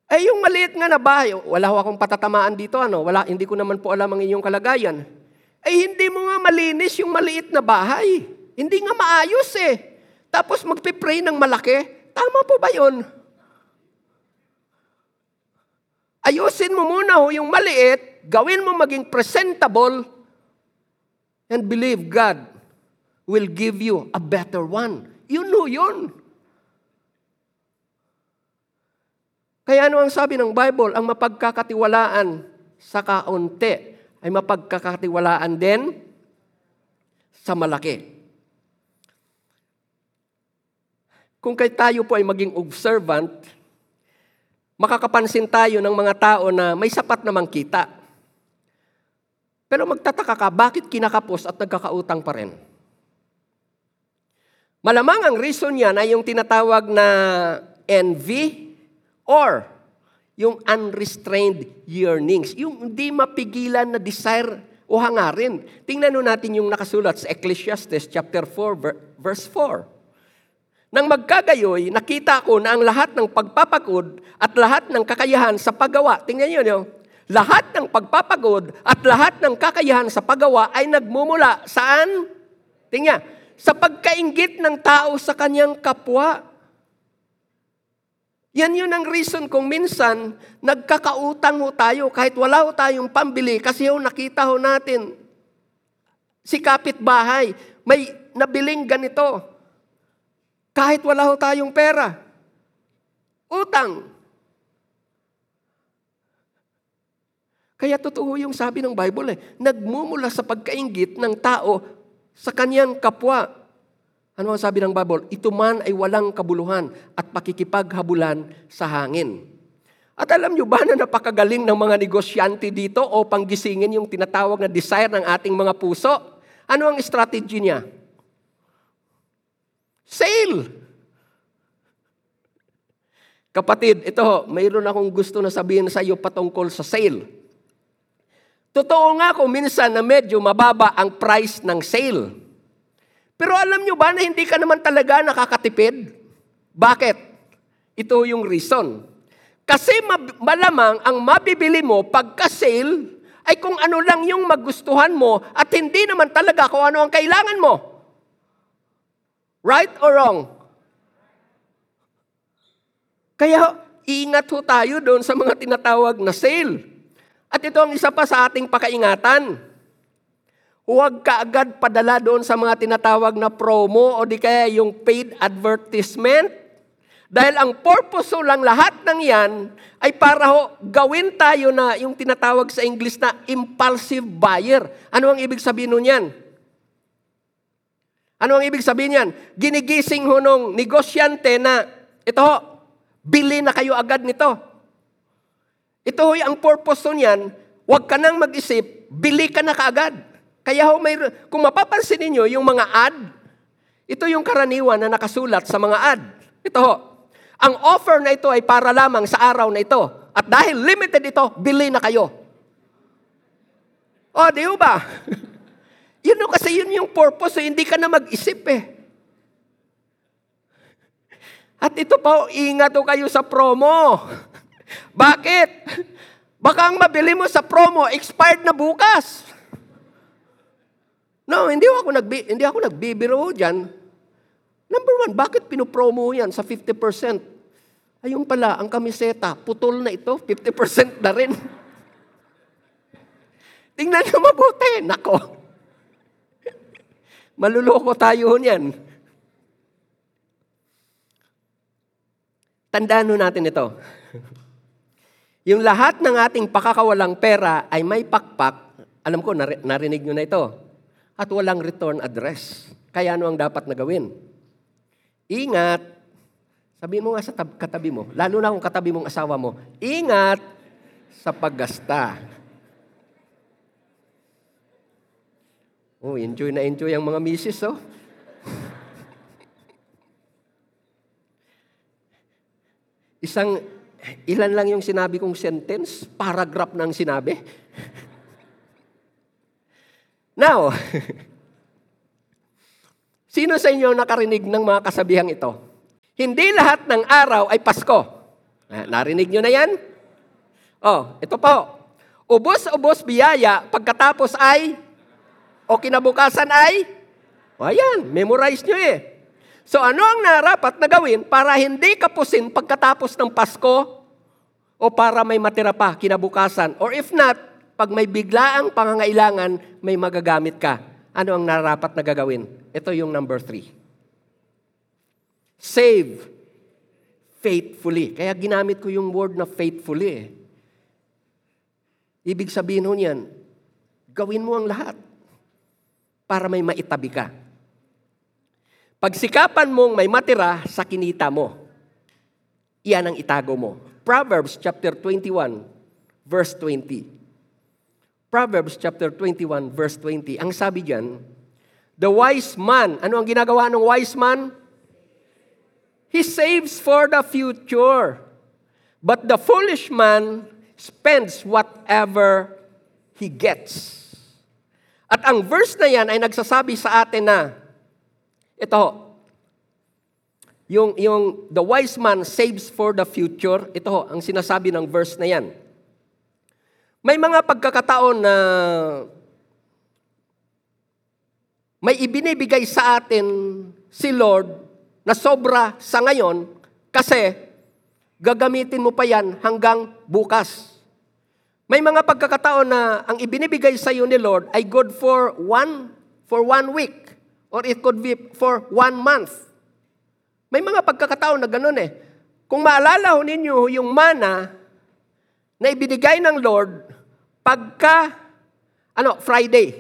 Eh yung maliit nga na bahay, wala ho akong patatamaan dito, ano? Wala, hindi ko naman po alam ang inyong kalagayan. Eh hindi mo nga malinis yung maliit na bahay. Hindi nga maayos eh. Tapos magpipray ng malaki. Tama po ba yun? Ayusin mo muna ho yung maliit, gawin mo maging presentable, and believe God will give you a better one. Yun ho yun. Kaya ano ang sabi ng Bible? Ang mapagkakatiwalaan sa kaunti ay mapagkakatiwalaan din sa malaki. Kung kay tayo po ay maging observant, makakapansin tayo ng mga tao na may sapat namang kita. Pero magtataka ka, bakit kinakapos at nagkakautang pa rin? Malamang ang reason niyan ay yung tinatawag na envy or yung unrestrained yearnings, yung hindi mapigilan na desire o hangarin. Tingnan natin yung nakasulat sa Ecclesiastes chapter 4 verse 4. Nang magkagayoy, nakita ko na ang lahat ng pagpapagod at lahat ng kakayahan sa paggawa, tingnan niyo, no? lahat ng pagpapagod at lahat ng kakayahan sa paggawa ay nagmumula saan? Tingnan, sa pagkaingit ng tao sa kanyang kapwa. Yan yun ang reason kung minsan nagkakautang ho tayo kahit wala ho tayong pambili kasi ho nakita ho natin si kapitbahay may nabiling ganito. Kahit wala ho tayong pera. Utang. Kaya totoo yung sabi ng Bible eh, nagmumula sa pagkaingit ng tao sa kanyang kapwa. Ano ang sabi ng Bible? Ito man ay walang kabuluhan at pakikipaghabulan sa hangin. At alam nyo ba na napakagaling ng mga negosyante dito o panggisingin yung tinatawag na desire ng ating mga puso? Ano ang strategy niya? Sale! Kapatid, ito, mayroon akong gusto na sabihin sa iyo patungkol sa sale. Totoo nga kung minsan na medyo mababa ang price ng sale. Pero alam nyo ba na hindi ka naman talaga nakakatipid? Bakit? Ito yung reason. Kasi malamang ang mabibili mo pagka-sale ay kung ano lang yung magustuhan mo at hindi naman talaga kung ano ang kailangan mo. Right or wrong? Kaya ingat ho tayo doon sa mga tinatawag na sale. At ito ang isa pa sa ating pakaingatan. Huwag ka agad padala doon sa mga tinatawag na promo o di kaya yung paid advertisement. Dahil ang purpose lang lahat ng yan ay para ho gawin tayo na yung tinatawag sa English na impulsive buyer. Ano ang ibig sabihin nun yan? Ano ang ibig sabihin yan? Ginigising ho nung negosyante na, ito ho, Bili na kayo agad nito. Ito ho'y ang purpose ho niyan, huwag ka nang mag-isip, bili ka na kaagad. Kaya ho, may, kung mapapansin ninyo, yung mga ad, ito yung karaniwan na nakasulat sa mga ad. Ito ho, ang offer na ito ay para lamang sa araw na ito. At dahil limited ito, bili na kayo. O, di ba? o, kasi yun yung purpose, so hindi ka na mag-isip eh. At ito pa, ingat o kayo sa promo. Bakit? Baka ang mabili mo sa promo, expired na bukas. No, hindi ako, nagbi, hindi ako nagbibiro dyan. Number one, bakit pinopromo yan sa 50%? Ayun pala, ang kamiseta, putol na ito, 50% na rin. Tingnan nyo mabuti. Nako. Maluloko tayo niyan. Tandaan natin ito. Yung lahat ng ating pakakawalang pera ay may pakpak, alam ko, narinig nyo na ito, at walang return address. Kaya ano ang dapat na gawin? Ingat. Sabihin mo nga sa tab- katabi mo, lalo na kung katabi mong asawa mo, ingat sa paggasta. Oh, enjoy na enjoy ang mga misis, oh. Isang, ilan lang yung sinabi kong sentence, paragraph ng sinabi. Now, sino sa inyo nakarinig ng mga kasabihang ito? Hindi lahat ng araw ay Pasko. Ah, narinig nyo na yan? Oh, ito po. Ubos-ubos biyaya pagkatapos ay o kinabukasan ay o ayan, memorize nyo eh. So ano ang narapat na gawin para hindi kapusin pagkatapos ng Pasko o para may matira pa kinabukasan? Or if not, pag may biglaang pangangailangan, may magagamit ka. Ano ang narapat na gagawin? Ito yung number three. Save faithfully. Kaya ginamit ko yung word na faithfully. Eh. Ibig sabihin ho niyan, gawin mo ang lahat para may maitabi ka. Pagsikapan mong may matira sa kinita mo. Iyan ang itago mo. Proverbs chapter 21, verse 20. Proverbs chapter 21, verse 20. Ang sabi diyan, the wise man, ano ang ginagawa ng wise man? He saves for the future. But the foolish man spends whatever he gets. At ang verse na yan ay nagsasabi sa atin na ito, yung, yung the wise man saves for the future, ito ho, ang sinasabi ng verse na yan. May mga pagkakataon na may ibinibigay sa atin si Lord na sobra sa ngayon kasi gagamitin mo pa yan hanggang bukas. May mga pagkakataon na ang ibinibigay sa iyo ni Lord ay good for one, for one week. Or it could be for one month. May mga pagkakataon na ganun eh. Kung maalala ho ninyo yung mana na ibinigay ng Lord pagka ano, Friday.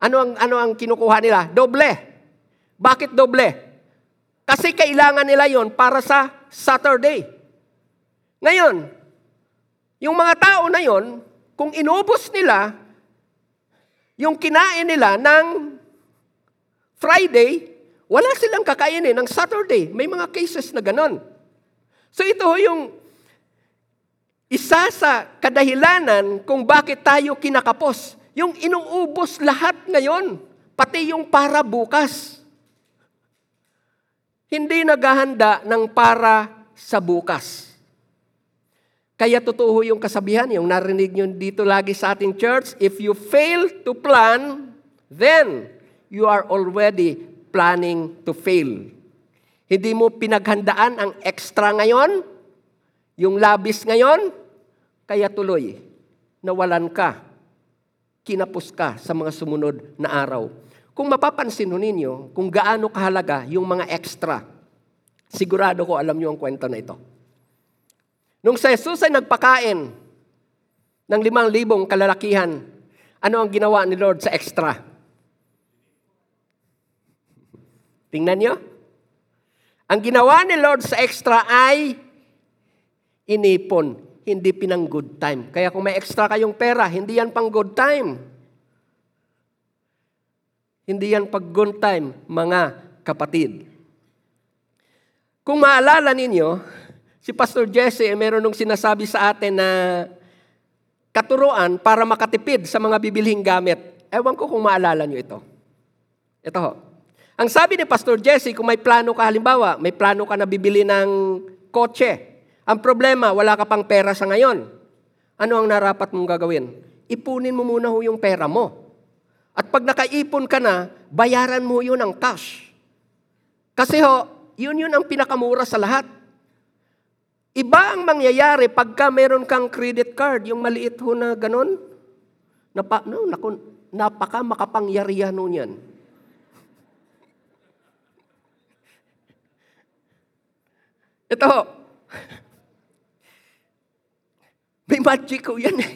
Ano ang ano ang kinukuha nila? Doble. Bakit doble? Kasi kailangan nila 'yon para sa Saturday. Ngayon, yung mga tao na 'yon, kung inubos nila yung kinain nila ng Friday, wala silang kakainin ng Saturday. May mga cases na ganon. So ito yung isa sa kadahilanan kung bakit tayo kinakapos. Yung inuubos lahat ngayon, pati yung para bukas. Hindi naghahanda ng para sa bukas. Kaya totoo yung kasabihan, yung narinig nyo dito lagi sa ating church, if you fail to plan, then you are already planning to fail. Hindi mo pinaghandaan ang extra ngayon, yung labis ngayon, kaya tuloy, nawalan ka, kinapos ka sa mga sumunod na araw. Kung mapapansin ninyo kung gaano kahalaga yung mga extra, sigurado ko alam niyo ang kwento na ito. Nung sa Jesus ay nagpakain ng limang libong kalalakihan, ano ang ginawa ni Lord sa extra? Tingnan nyo. Ang ginawa ni Lord sa extra ay inipon, hindi pinang good time. Kaya kung may extra kayong pera, hindi yan pang good time. Hindi yan pag good time, mga kapatid. Kung maalala ninyo, si Pastor Jesse, eh, meron nung sinasabi sa atin na katuruan para makatipid sa mga bibilhing gamit. Ewan ko kung maalala nyo ito. Ito ho. Ang sabi ni Pastor Jesse, kung may plano ka, halimbawa, may plano ka na bibili ng kotse. Ang problema, wala ka pang pera sa ngayon. Ano ang narapat mong gagawin? Ipunin mo muna ho yung pera mo. At pag nakaipon ka na, bayaran mo yun ng cash. Kasi ho, yun yun ang pinakamura sa lahat. Iba ang mangyayari pagka meron kang credit card, yung maliit ho na ganon. Napa, no, naku, napaka makapangyarihan nun yan. Ito, may magic ko yan eh.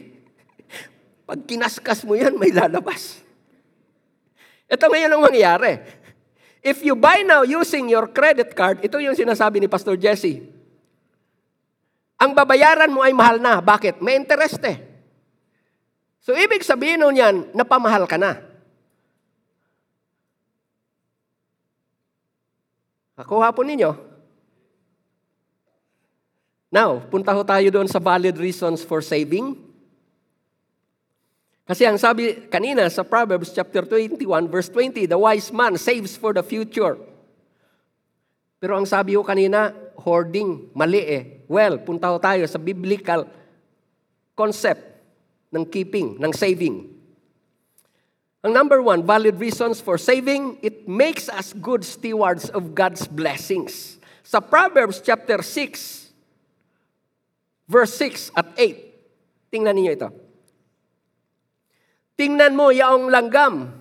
Pag kinaskas mo yan, may lalabas. Ito ngayon ang mangyayari. If you buy now using your credit card, ito yung sinasabi ni Pastor Jesse. Ang babayaran mo ay mahal na. Bakit? May interest eh. So, ibig sabihin nun yan, napamahal ka na. Nakuha po ninyo. Now, punta ho tayo doon sa valid reasons for saving. Kasi ang sabi kanina sa Proverbs chapter 21 verse 20, the wise man saves for the future. Pero ang sabi ko kanina, hoarding, mali eh. Well, punta ho tayo sa biblical concept ng keeping, ng saving. Ang number one, valid reasons for saving, it makes us good stewards of God's blessings. Sa Proverbs chapter 6, verse 6 at 8. Tingnan niyo ito. Tingnan mo yaong langgam.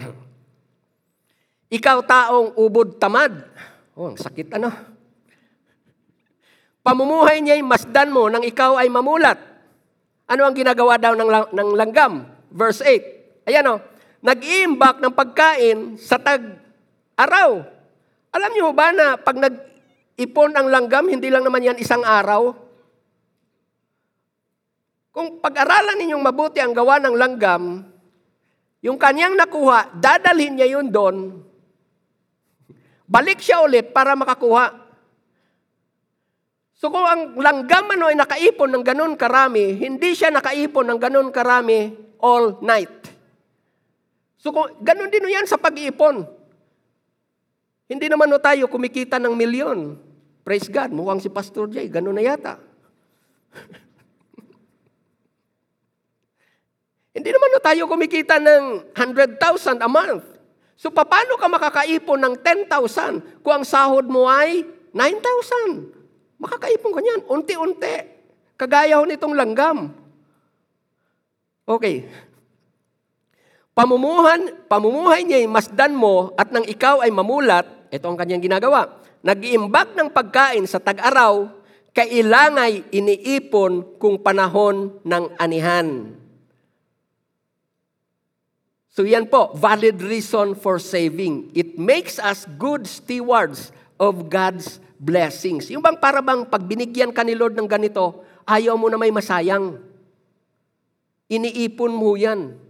Ikaw taong ubod tamad. Oh, ang sakit ano. Pamumuhay niya'y masdan mo nang ikaw ay mamulat. Ano ang ginagawa daw ng, ng langgam? Verse 8. Ayan o. Oh, nag-iimbak ng pagkain sa tag-araw. Alam niyo ba na pag nag ipon ang langgam, hindi lang naman yan isang araw. Kung pag-aralan ninyong mabuti ang gawa ng langgam, yung kanyang nakuha, dadalhin niya yun doon. Balik siya ulit para makakuha. So kung ang langgam ano ay nakaipon ng ganun karami, hindi siya nakaipon ng ganun karami all night. So kung ganun din yan sa pag-iipon. Hindi naman no tayo kumikita ng milyon. Praise God, mukhang si Pastor Jay, gano'n na yata. Hindi naman na tayo kumikita ng 100,000 a month. So paano ka makakaipon ng 10,000 kung ang sahod mo ay 9,000? Makakaipon ka niyan, unti-unti. Kagaya ho nitong langgam. Okay. Pamumuhan, pamumuhay niya ay masdan mo at nang ikaw ay mamulat, ito ang kanyang ginagawa nag-iimbak ng pagkain sa tag-araw, kailangay iniipon kung panahon ng anihan. So yan po, valid reason for saving. It makes us good stewards of God's blessings. Yung bang para bang pag binigyan ka ni Lord ng ganito, ayaw mo na may masayang. Iniipon mo yan.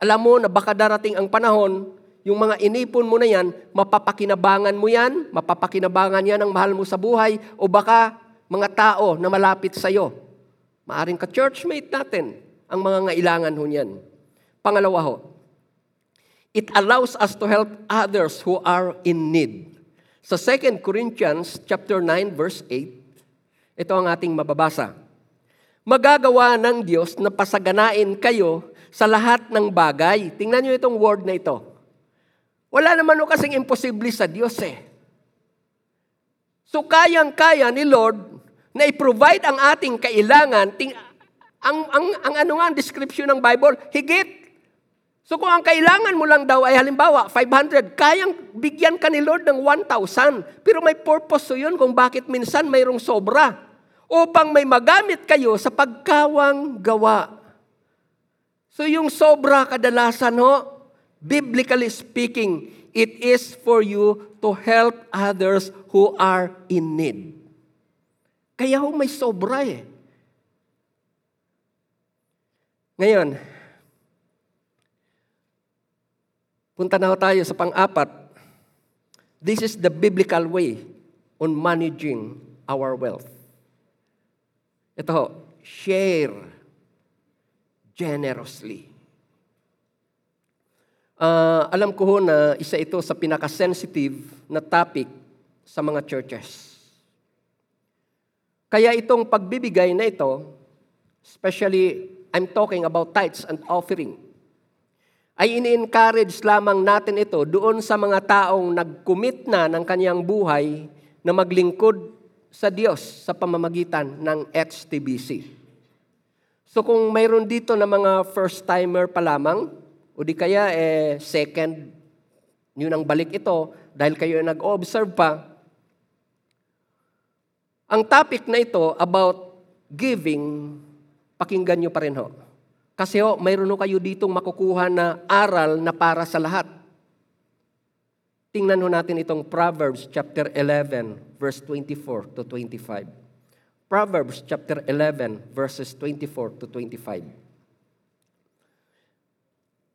Alam mo na baka darating ang panahon, yung mga inipon mo na yan, mapapakinabangan mo yan, mapapakinabangan yan ang mahal mo sa buhay, o baka mga tao na malapit sa iyo. Maaring ka-churchmate natin ang mga ngailangan ho niyan. Pangalawa ho, it allows us to help others who are in need. Sa 2 Corinthians chapter 9 verse 8, ito ang ating mababasa. Magagawa ng Diyos na pasaganain kayo sa lahat ng bagay. Tingnan niyo itong word na ito. Wala naman o kasing imposible sa Diyos eh. So kayang-kaya ni Lord na i-provide ang ating kailangan, ting, ang, ang, ang ano nga ang description ng Bible, higit. So kung ang kailangan mo lang daw ay halimbawa 500, kayang bigyan ka ni Lord ng 1,000. Pero may purpose so yun kung bakit minsan mayroong sobra. Upang may magamit kayo sa pagkawang gawa. So yung sobra kadalasan ho, biblically speaking, It is for you to help others who are in need. Kaya ho may sobra eh. Ngayon, punta na tayo sa pang-apat. This is the biblical way on managing our wealth. Ito ho, share generously. Uh, alam ko ho na isa ito sa pinaka-sensitive na topic sa mga churches. Kaya itong pagbibigay na ito, especially I'm talking about tithes and offering, ay ini-encourage lamang natin ito doon sa mga taong nag-commit na ng kanyang buhay na maglingkod sa Diyos sa pamamagitan ng HTBC. So kung mayroon dito na mga first-timer pa lamang, o di kaya eh, second, yun ang balik ito, dahil kayo nag-observe pa, ang topic na ito about giving, pakinggan nyo pa rin ho. Kasi ho, mayroon kayo ditong makukuha na aral na para sa lahat. Tingnan ho natin itong Proverbs chapter 11 verse 24 to 25. Proverbs chapter 11 verses 24 to 25.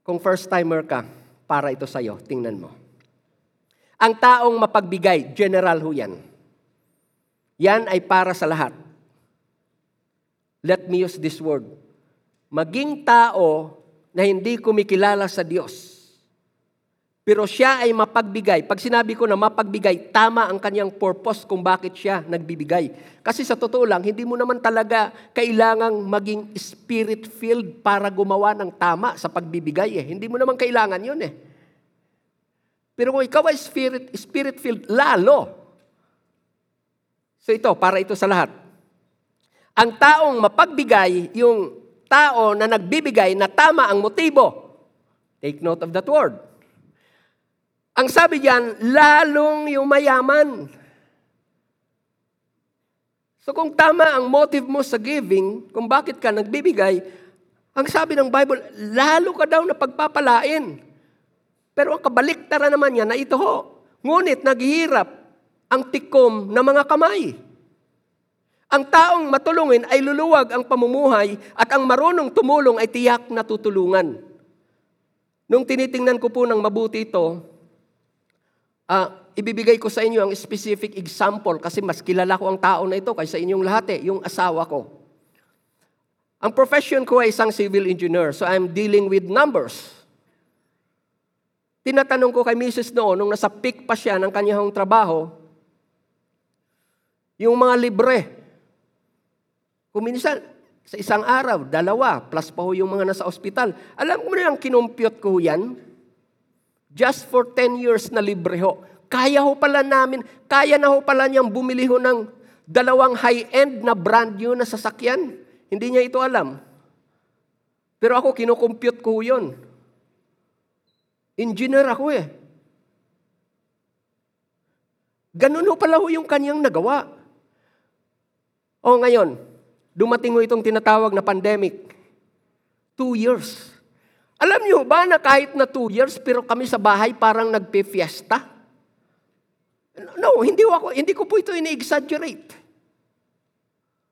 Kung first timer ka, para ito sa'yo, tingnan mo. Ang taong mapagbigay, general ho yan. Yan ay para sa lahat. Let me use this word maging tao na hindi kumikilala sa Diyos. Pero siya ay mapagbigay. Pag sinabi ko na mapagbigay, tama ang kanyang purpose kung bakit siya nagbibigay. Kasi sa totoo lang, hindi mo naman talaga kailangang maging spirit-filled para gumawa ng tama sa pagbibigay. Eh. Hindi mo naman kailangan yun eh. Pero kung ikaw ay spirit, spirit-filled, lalo. So ito, para ito sa lahat. Ang taong mapagbigay, yung tao na nagbibigay na tama ang motibo. Take note of that word. Ang sabi diyan, lalong yumayaman. So kung tama ang motive mo sa giving, kung bakit ka nagbibigay, ang sabi ng Bible, lalo ka daw na pagpapalain. Pero ang kabaliktara naman niya na ito ho. Ngunit naghihirap ang tikom ng mga kamay. Ang taong matulungin ay luluwag ang pamumuhay at ang marunong tumulong ay tiyak na tutulungan. Nung tinitingnan ko po ng mabuti ito, uh, ibibigay ko sa inyo ang specific example kasi mas kilala ko ang tao na ito kaysa inyong lahat eh, yung asawa ko. Ang profession ko ay isang civil engineer, so I'm dealing with numbers. Tinatanong ko kay Mrs. noon, nung nasa peak pa siya ng kanyang trabaho, yung mga libre, kung minsan, sa isang araw, dalawa, plus pa ho yung mga nasa ospital. Alam mo na yung kinumpute ko yan? Just for 10 years na libre ho. Kaya ho pala namin, kaya na ho pala niyang bumili ho ng dalawang high-end na brand new na sasakyan. Hindi niya ito alam. Pero ako, kinukompute ko yun. Engineer ako eh. Ganun ho pala ho yung kanyang nagawa. O ngayon, dumating mo itong tinatawag na pandemic. Two years. Alam niyo ba na kahit na two years, pero kami sa bahay parang nagpe-fiesta? No, hindi, ako, hindi ko po ito ini-exaggerate.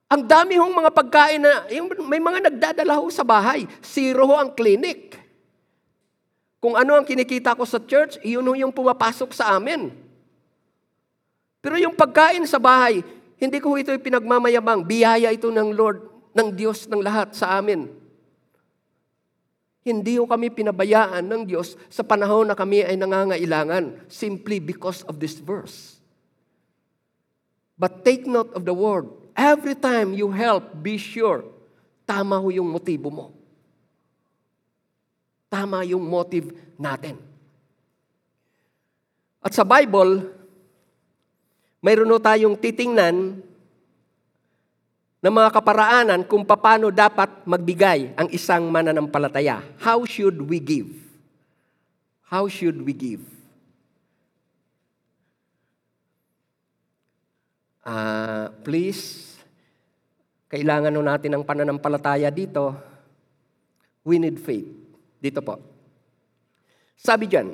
Ang dami hong mga pagkain na, yung, may mga nagdadala ho sa bahay. Zero ho ang clinic. Kung ano ang kinikita ko sa church, yun ho yung pumapasok sa amin. Pero yung pagkain sa bahay, hindi ko ito pinagmamayabang. Biyaya ito ng Lord, ng Diyos ng lahat sa amin. Hindi ko kami pinabayaan ng Diyos sa panahon na kami ay nangangailangan simply because of this verse. But take note of the word. Every time you help, be sure, tama ho yung motibo mo. Tama yung motive natin. At sa Bible, mayroon no tayong titingnan na mga kaparaanan kung paano dapat magbigay ang isang mananampalataya. How should we give? How should we give? Uh, please, kailangan no natin ng pananampalataya dito. We need faith. Dito po. Sabi dyan,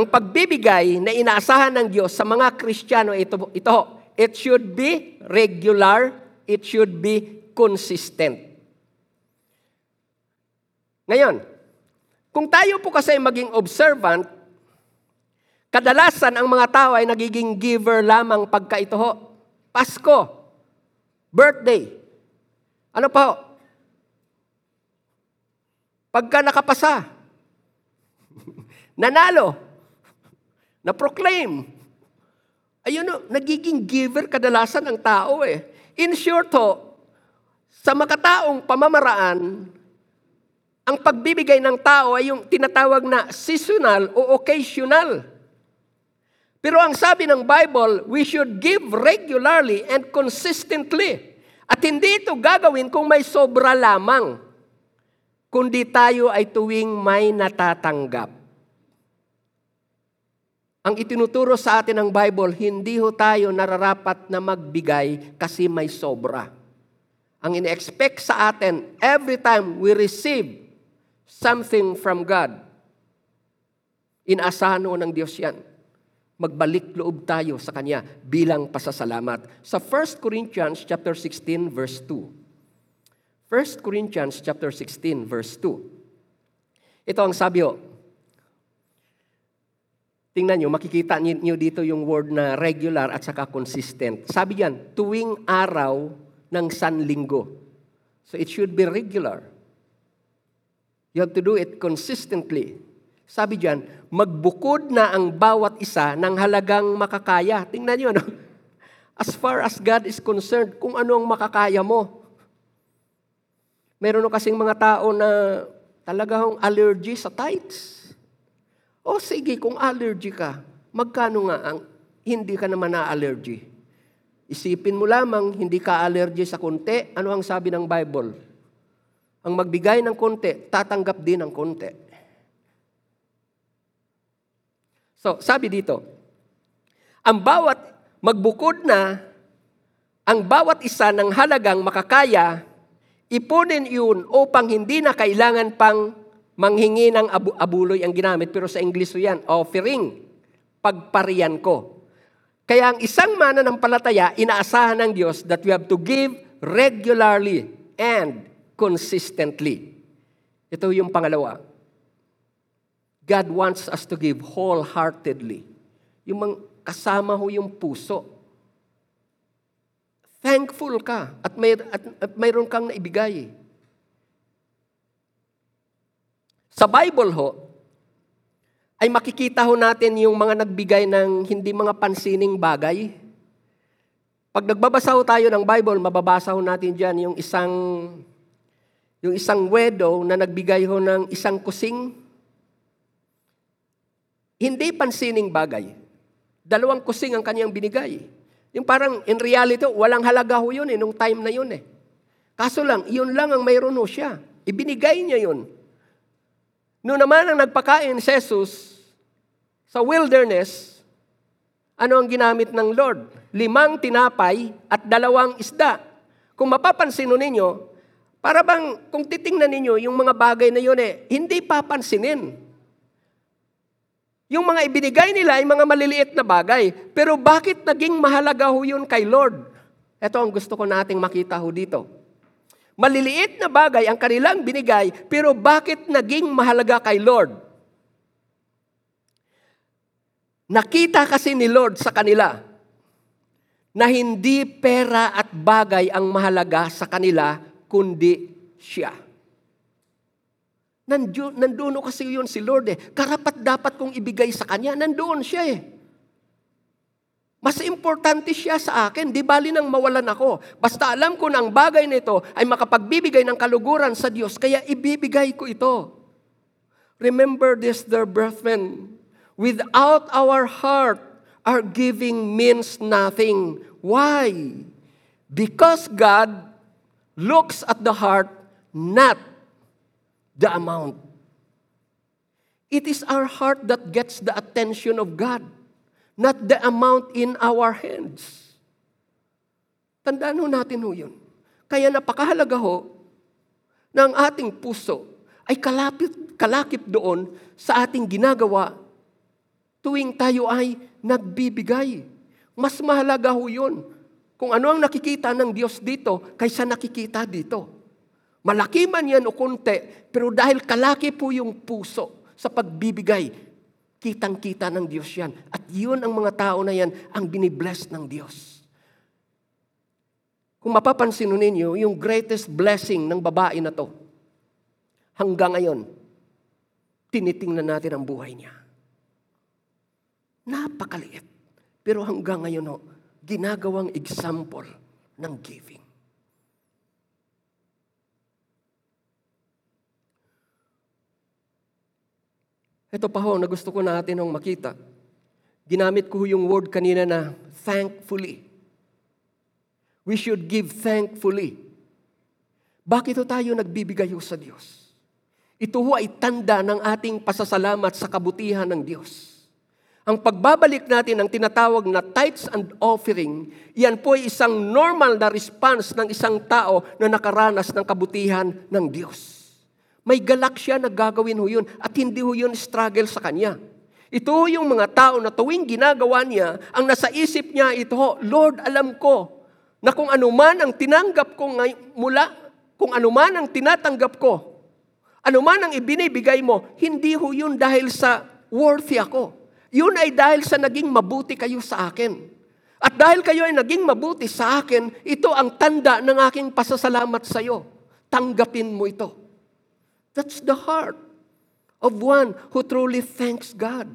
ang pagbibigay na inaasahan ng Diyos sa mga Kristiyano ito, ito, it should be regular, it should be consistent. Ngayon, kung tayo po kasi maging observant, kadalasan ang mga tao ay nagiging giver lamang pagka ito ho. Pasko, birthday, ano pa ho? Pagka nakapasa, nanalo, na-proclaim, ayun o, nagiging giver kadalasan ng tao eh. In short ho, sa makataong pamamaraan, ang pagbibigay ng tao ay yung tinatawag na seasonal o occasional. Pero ang sabi ng Bible, we should give regularly and consistently. At hindi ito gagawin kung may sobra lamang, kundi tayo ay tuwing may natatanggap. Ang itinuturo sa atin ng Bible, hindi ho tayo nararapat na magbigay kasi may sobra. Ang ine-expect sa atin, every time we receive something from God. Inaasahan noon ng Diyos yan. Magbalik loob tayo sa Kanya bilang pasasalamat. Sa 1 Corinthians chapter 16 verse 2. 1 Corinthians chapter 16 verse 2. Ito ang sabi ho. Tingnan nyo, makikita nyo dito yung word na regular at saka consistent. Sabi yan, tuwing araw ng sanlinggo. So it should be regular. You have to do it consistently. Sabi diyan, magbukod na ang bawat isa ng halagang makakaya. Tingnan niyo, no? As far as God is concerned, kung ano ang makakaya mo. Meron kasing mga tao na talagang allergy sa tights. O sige, kung allergy ka, magkano nga ang hindi ka naman na-allergy? Isipin mo lamang, hindi ka allergy sa konti. Ano ang sabi ng Bible? Ang magbigay ng konti, tatanggap din ng konti. So, sabi dito, ang bawat magbukod na, ang bawat isa ng halagang makakaya, ipunin yun upang hindi na kailangan pang manghingi ng abu- abuloy ang ginamit. Pero sa English yan, offering, pagparian ko. Kaya ang isang mana ng palataya, inaasahan ng Diyos that we have to give regularly and consistently. Ito yung pangalawa. God wants us to give wholeheartedly. Yung mga kasama ho yung puso. Thankful ka at, may, at, at mayroon kang naibigay. Sa Bible ho, ay makikita ho natin yung mga nagbigay ng hindi mga pansining bagay. Pag nagbabasa ho tayo ng Bible, mababasa ho natin dyan yung isang yung isang widow na nagbigay ho ng isang kusing, hindi pansining bagay. Dalawang kusing ang kanyang binigay. Yung parang in reality, walang halaga ho yun eh, nung time na yun eh. Kaso lang, yun lang ang mayroon ho siya. Ibinigay niya yun. Noon naman ang nagpakain si Jesus sa wilderness, ano ang ginamit ng Lord? Limang tinapay at dalawang isda. Kung mapapansin ninyo, para bang kung titingnan ninyo yung mga bagay na yun eh, hindi papansinin. Yung mga ibinigay nila ay mga maliliit na bagay. Pero bakit naging mahalaga ho yun kay Lord? Ito ang gusto ko nating makita ho dito. Maliliit na bagay ang kanilang binigay, pero bakit naging mahalaga kay Lord? Nakita kasi ni Lord sa kanila na hindi pera at bagay ang mahalaga sa kanila, kundi siya. Nandoon, kasi yun si Lord eh. Karapat dapat kong ibigay sa Kanya. Nandoon siya eh. Mas importante siya sa akin. Di bali nang mawalan ako. Basta alam ko na ang bagay nito ay makapagbibigay ng kaluguran sa Diyos, kaya ibibigay ko ito. Remember this, dear brethren. Without our heart, our giving means nothing. Why? Because God looks at the heart, not the amount. It is our heart that gets the attention of God, not the amount in our hands. Tandaan ho natin ho yun. Kaya napakahalaga ho na ang ating puso ay kalapit, kalakip doon sa ating ginagawa tuwing tayo ay nagbibigay. Mas mahalaga ho yun. Kung ano ang nakikita ng Diyos dito kaysa nakikita dito. Malaki man yan o konti, pero dahil kalaki po yung puso sa pagbibigay, kitang-kita ng Diyos yan. At yun ang mga tao na yan ang binibless ng Diyos. Kung mapapansin ninyo, yung greatest blessing ng babae na to, hanggang ngayon, tinitingnan natin ang buhay niya. Napakaliit. Pero hanggang ngayon, ho, ginagawang example ng giving. Ito pa ho, na gusto ko natin hong makita. Ginamit ko yung word kanina na thankfully. We should give thankfully. Bakit ho tayo nagbibigay ho sa Diyos? Ito ho ay tanda ng ating pasasalamat sa kabutihan ng Diyos. Ang pagbabalik natin ng tinatawag na tithes and offering, yan po ay isang normal na response ng isang tao na nakaranas ng kabutihan ng Diyos. May galak siya na gagawin ho yun at hindi ho yun struggle sa kanya. Ito yung mga tao na tuwing ginagawa niya, ang nasa isip niya ito Lord, alam ko na kung anuman ang tinanggap ko ngay- mula, kung anuman ang tinatanggap ko, anuman ang ibinibigay mo, hindi ho yun dahil sa worthy ako. Yun ay dahil sa naging mabuti kayo sa akin. At dahil kayo ay naging mabuti sa akin, ito ang tanda ng aking pasasalamat sa iyo. Tanggapin mo ito. That's the heart of one who truly thanks God.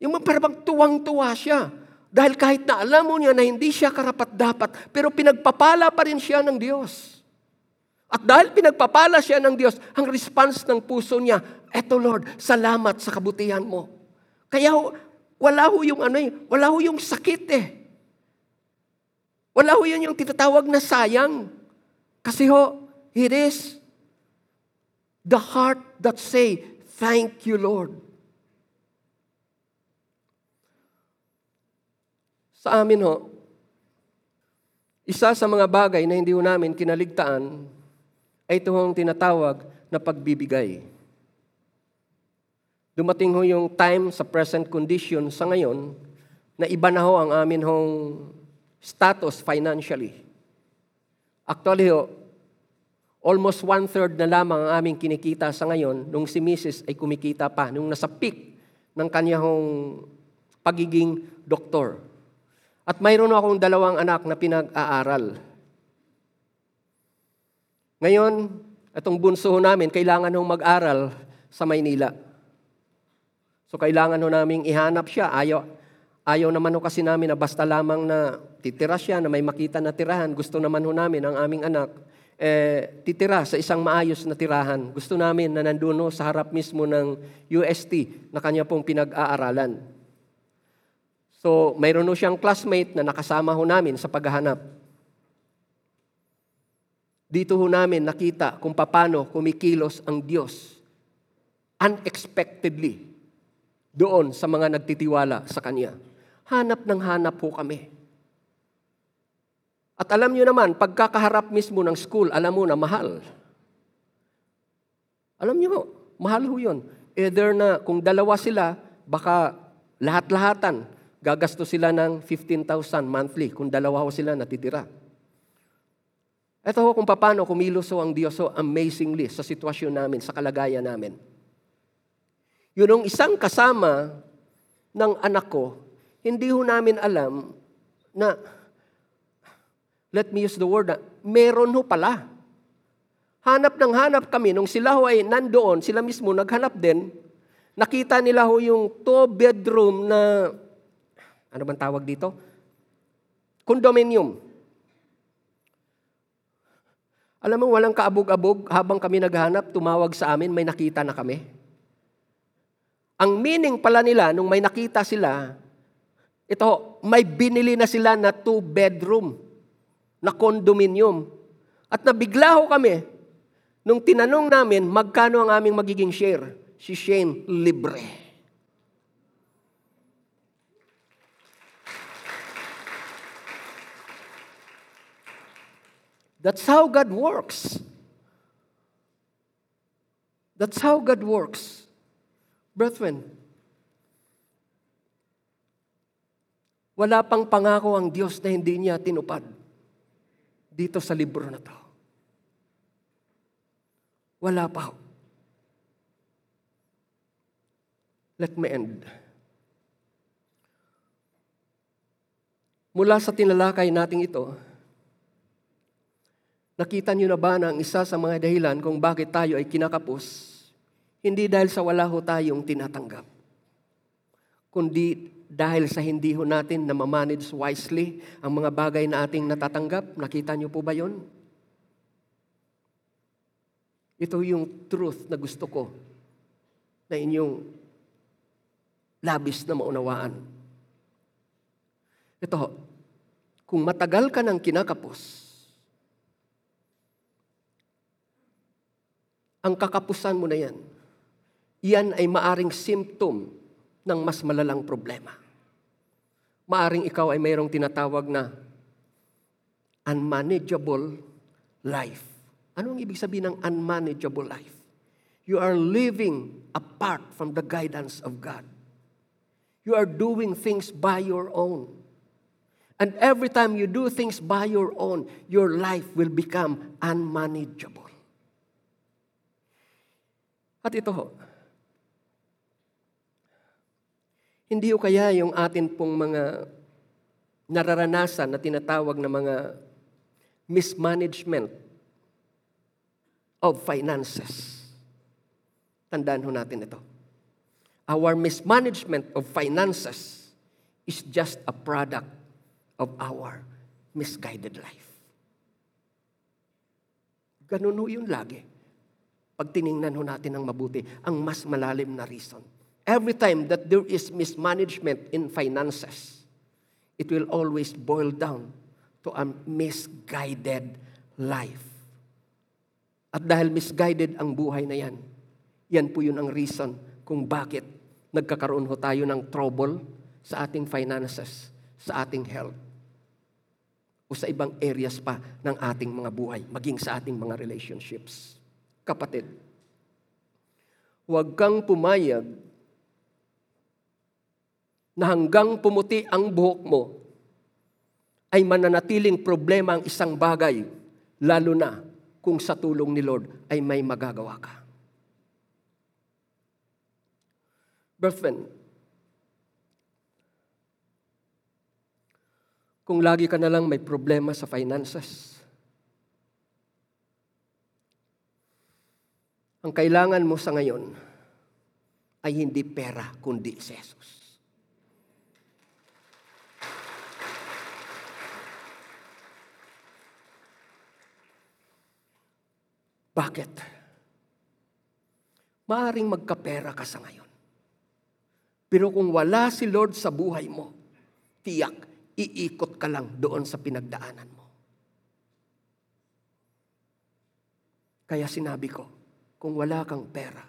Yung parang tuwang-tuwa siya. Dahil kahit na alam mo niya na hindi siya karapat-dapat, pero pinagpapala pa rin siya ng Diyos. At dahil pinagpapala siya ng Diyos, ang response ng puso niya, eto Lord, salamat sa kabutihan mo. Kaya wala ho yung ano eh, wala ho yung sakit eh. Wala ho yun yung tinatawag na sayang. Kasi ho, it is the heart that say, thank you Lord. Sa amin ho, isa sa mga bagay na hindi ho namin kinaligtaan ay ito hong tinatawag na pagbibigay. Dumating ho yung time sa present condition sa ngayon na iba na ho ang amin hong status financially. Actually ho, almost one-third na lamang ang aming kinikita sa ngayon nung si Mrs. ay kumikita pa, nung nasa peak ng kanyang pagiging doktor. At mayroon akong dalawang anak na pinag-aaral. Ngayon, itong bunso namin, kailangan hong mag-aral sa Maynila. So kailangan ho naming ihanap siya. Ayaw, ayaw naman ho kasi namin na basta lamang na titira siya, na may makita na tirahan. Gusto naman ho namin ang aming anak eh, titira sa isang maayos na tirahan. Gusto namin na nandun ho sa harap mismo ng UST na kanya pong pinag-aaralan. So, mayroon ho siyang classmate na nakasama ho namin sa paghahanap. Dito ho namin nakita kung paano kumikilos ang Diyos unexpectedly doon sa mga nagtitiwala sa Kanya. Hanap ng hanap po kami. At alam nyo naman, pagkakaharap mismo ng school, alam mo na mahal. Alam nyo, mahal ho yun. Either na kung dalawa sila, baka lahat-lahatan, gagasto sila ng 15,000 monthly kung dalawa ho sila natitira. Ito ho kung paano kumilos ho ang Diyos ho amazingly sa sitwasyon namin, sa kalagayan namin. Yun ang isang kasama ng anak ko, hindi ho namin alam na, let me use the word na, meron ho pala. Hanap ng hanap kami, nung sila ho ay nandoon, sila mismo naghanap din, nakita nila ho yung two-bedroom na, ano bang tawag dito? Condominium. Alam mo, walang kaabog-abog, habang kami naghanap, tumawag sa amin, may nakita na kami. Ang meaning pala nila, nung may nakita sila, ito, may binili na sila na two-bedroom na condominium. At nabigla ho kami, nung tinanong namin, magkano ang aming magiging share? Si Shane, libre. That's how God works. That's how God works. Brethren, Wala pang pangako ang Diyos na hindi niya tinupad dito sa libro na to. Wala pa. ho. Let me end. Mula sa tinalakay nating ito, nakita niyo na ba na ang isa sa mga dahilan kung bakit tayo ay kinakapos, hindi dahil sa wala ho tayong tinatanggap, kundi dahil sa hindi ho natin na mamanage wisely ang mga bagay na ating natatanggap. Nakita niyo po ba yon? Ito yung truth na gusto ko na inyong labis na maunawaan. Ito, kung matagal ka ng kinakapos, ang kakapusan mo na yan, yan ay maaring symptom ng mas malalang problema. Maaring ikaw ay mayroong tinatawag na unmanageable life. Ano ang ibig sabihin ng unmanageable life? You are living apart from the guidance of God. You are doing things by your own. And every time you do things by your own, your life will become unmanageable. At ito ho, hindi ho kaya yung atin pong mga nararanasan na tinatawag na mga mismanagement of finances. Tandaan ho natin ito. Our mismanagement of finances is just a product of our misguided life. Ganun ho yun lagi. Pag tiningnan ho natin ng mabuti, ang mas malalim na reason. Every time that there is mismanagement in finances, it will always boil down to a misguided life. At dahil misguided ang buhay na yan, yan po yun ang reason kung bakit nagkakaroon ho tayo ng trouble sa ating finances, sa ating health, o sa ibang areas pa ng ating mga buhay, maging sa ating mga relationships. Kapatid, huwag kang pumayag na hanggang pumuti ang buhok mo ay mananatiling problema ang isang bagay, lalo na kung sa tulong ni Lord ay may magagawa ka. Brethren, kung lagi ka na lang may problema sa finances, ang kailangan mo sa ngayon ay hindi pera, kundi si Jesus. Bakit? Maaring magkapera ka sa ngayon. Pero kung wala si Lord sa buhay mo, tiyak, iikot ka lang doon sa pinagdaanan mo. Kaya sinabi ko, kung wala kang pera,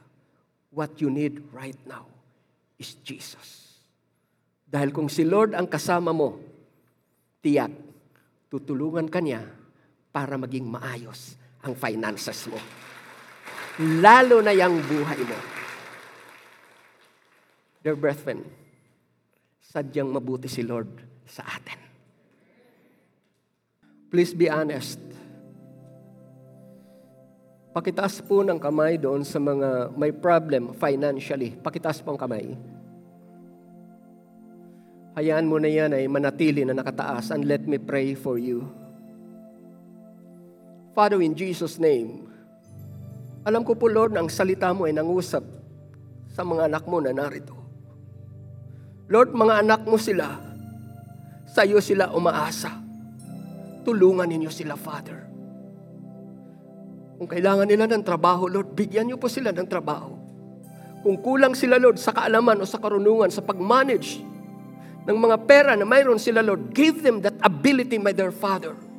what you need right now is Jesus. Dahil kung si Lord ang kasama mo, tiyak, tutulungan ka niya para maging maayos ang finances mo. Lalo na yung buhay mo. Dear brethren, sadyang mabuti si Lord sa atin. Please be honest. Pakitaas po ng kamay doon sa mga may problem financially. Pakitaas po ang kamay. Hayaan mo na yan ay manatili na nakataas and let me pray for you. Father, in Jesus' name, alam ko po, Lord, na ang salita mo ay nangusap sa mga anak mo na narito. Lord, mga anak mo sila, sa iyo sila umaasa. Tulungan ninyo sila, Father. Kung kailangan nila ng trabaho, Lord, bigyan niyo po sila ng trabaho. Kung kulang sila, Lord, sa kaalaman o sa karunungan, sa pag-manage ng mga pera na mayroon sila, Lord, give them that ability, my dear Father.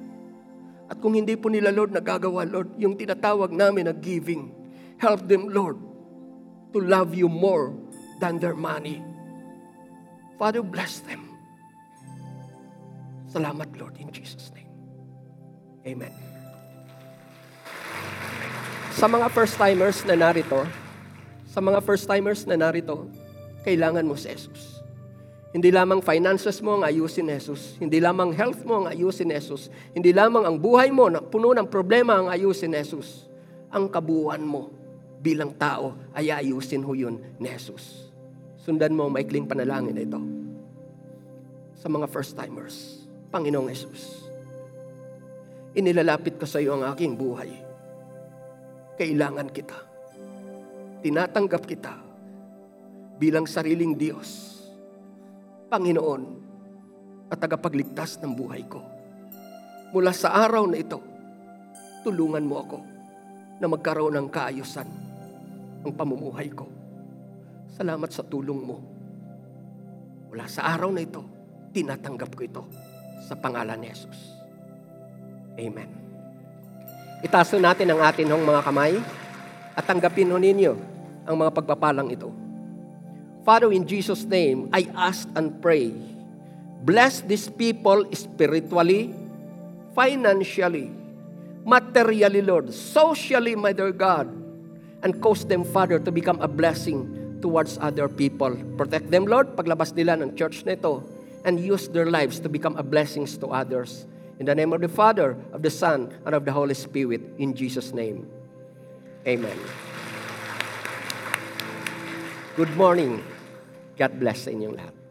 At kung hindi po nila, Lord, nagagawa, Lord, yung tinatawag namin na giving, help them, Lord, to love you more than their money. Father, bless them. Salamat, Lord, in Jesus' name. Amen. Sa mga first-timers na narito, sa mga first-timers na narito, kailangan mo si Jesus. Hindi lamang finances mo ang ayusin ni Jesus. Hindi lamang health mo ang ayusin ni Jesus. Hindi lamang ang buhay mo na puno ng problema ang ayusin ni Jesus. Ang kabuuan mo bilang tao ay ayusin ho yun ni Jesus. Sundan mo maikling panalangin na ito. Sa mga first-timers, Panginoong Jesus, inilalapit ko sa iyo ang aking buhay. Kailangan kita. Tinatanggap kita bilang sariling Diyos Panginoon at tagapagligtas ng buhay ko. Mula sa araw na ito, tulungan mo ako na magkaroon ng kaayusan ang pamumuhay ko. Salamat sa tulong mo. Mula sa araw na ito, tinatanggap ko ito sa pangalan ni Jesus. Amen. Itaso natin ang atin mga kamay at tanggapin ninyo ang mga pagpapalang ito. Father, in Jesus' name, I ask and pray. Bless these people spiritually, financially, materially, Lord, socially, my dear God, and cause them, Father, to become a blessing towards other people. Protect them, Lord, paglabas nila ng church na ito, and use their lives to become a blessings to others. In the name of the Father, of the Son, and of the Holy Spirit, in Jesus' name. Amen. Good morning. God bless sa inyong lahat.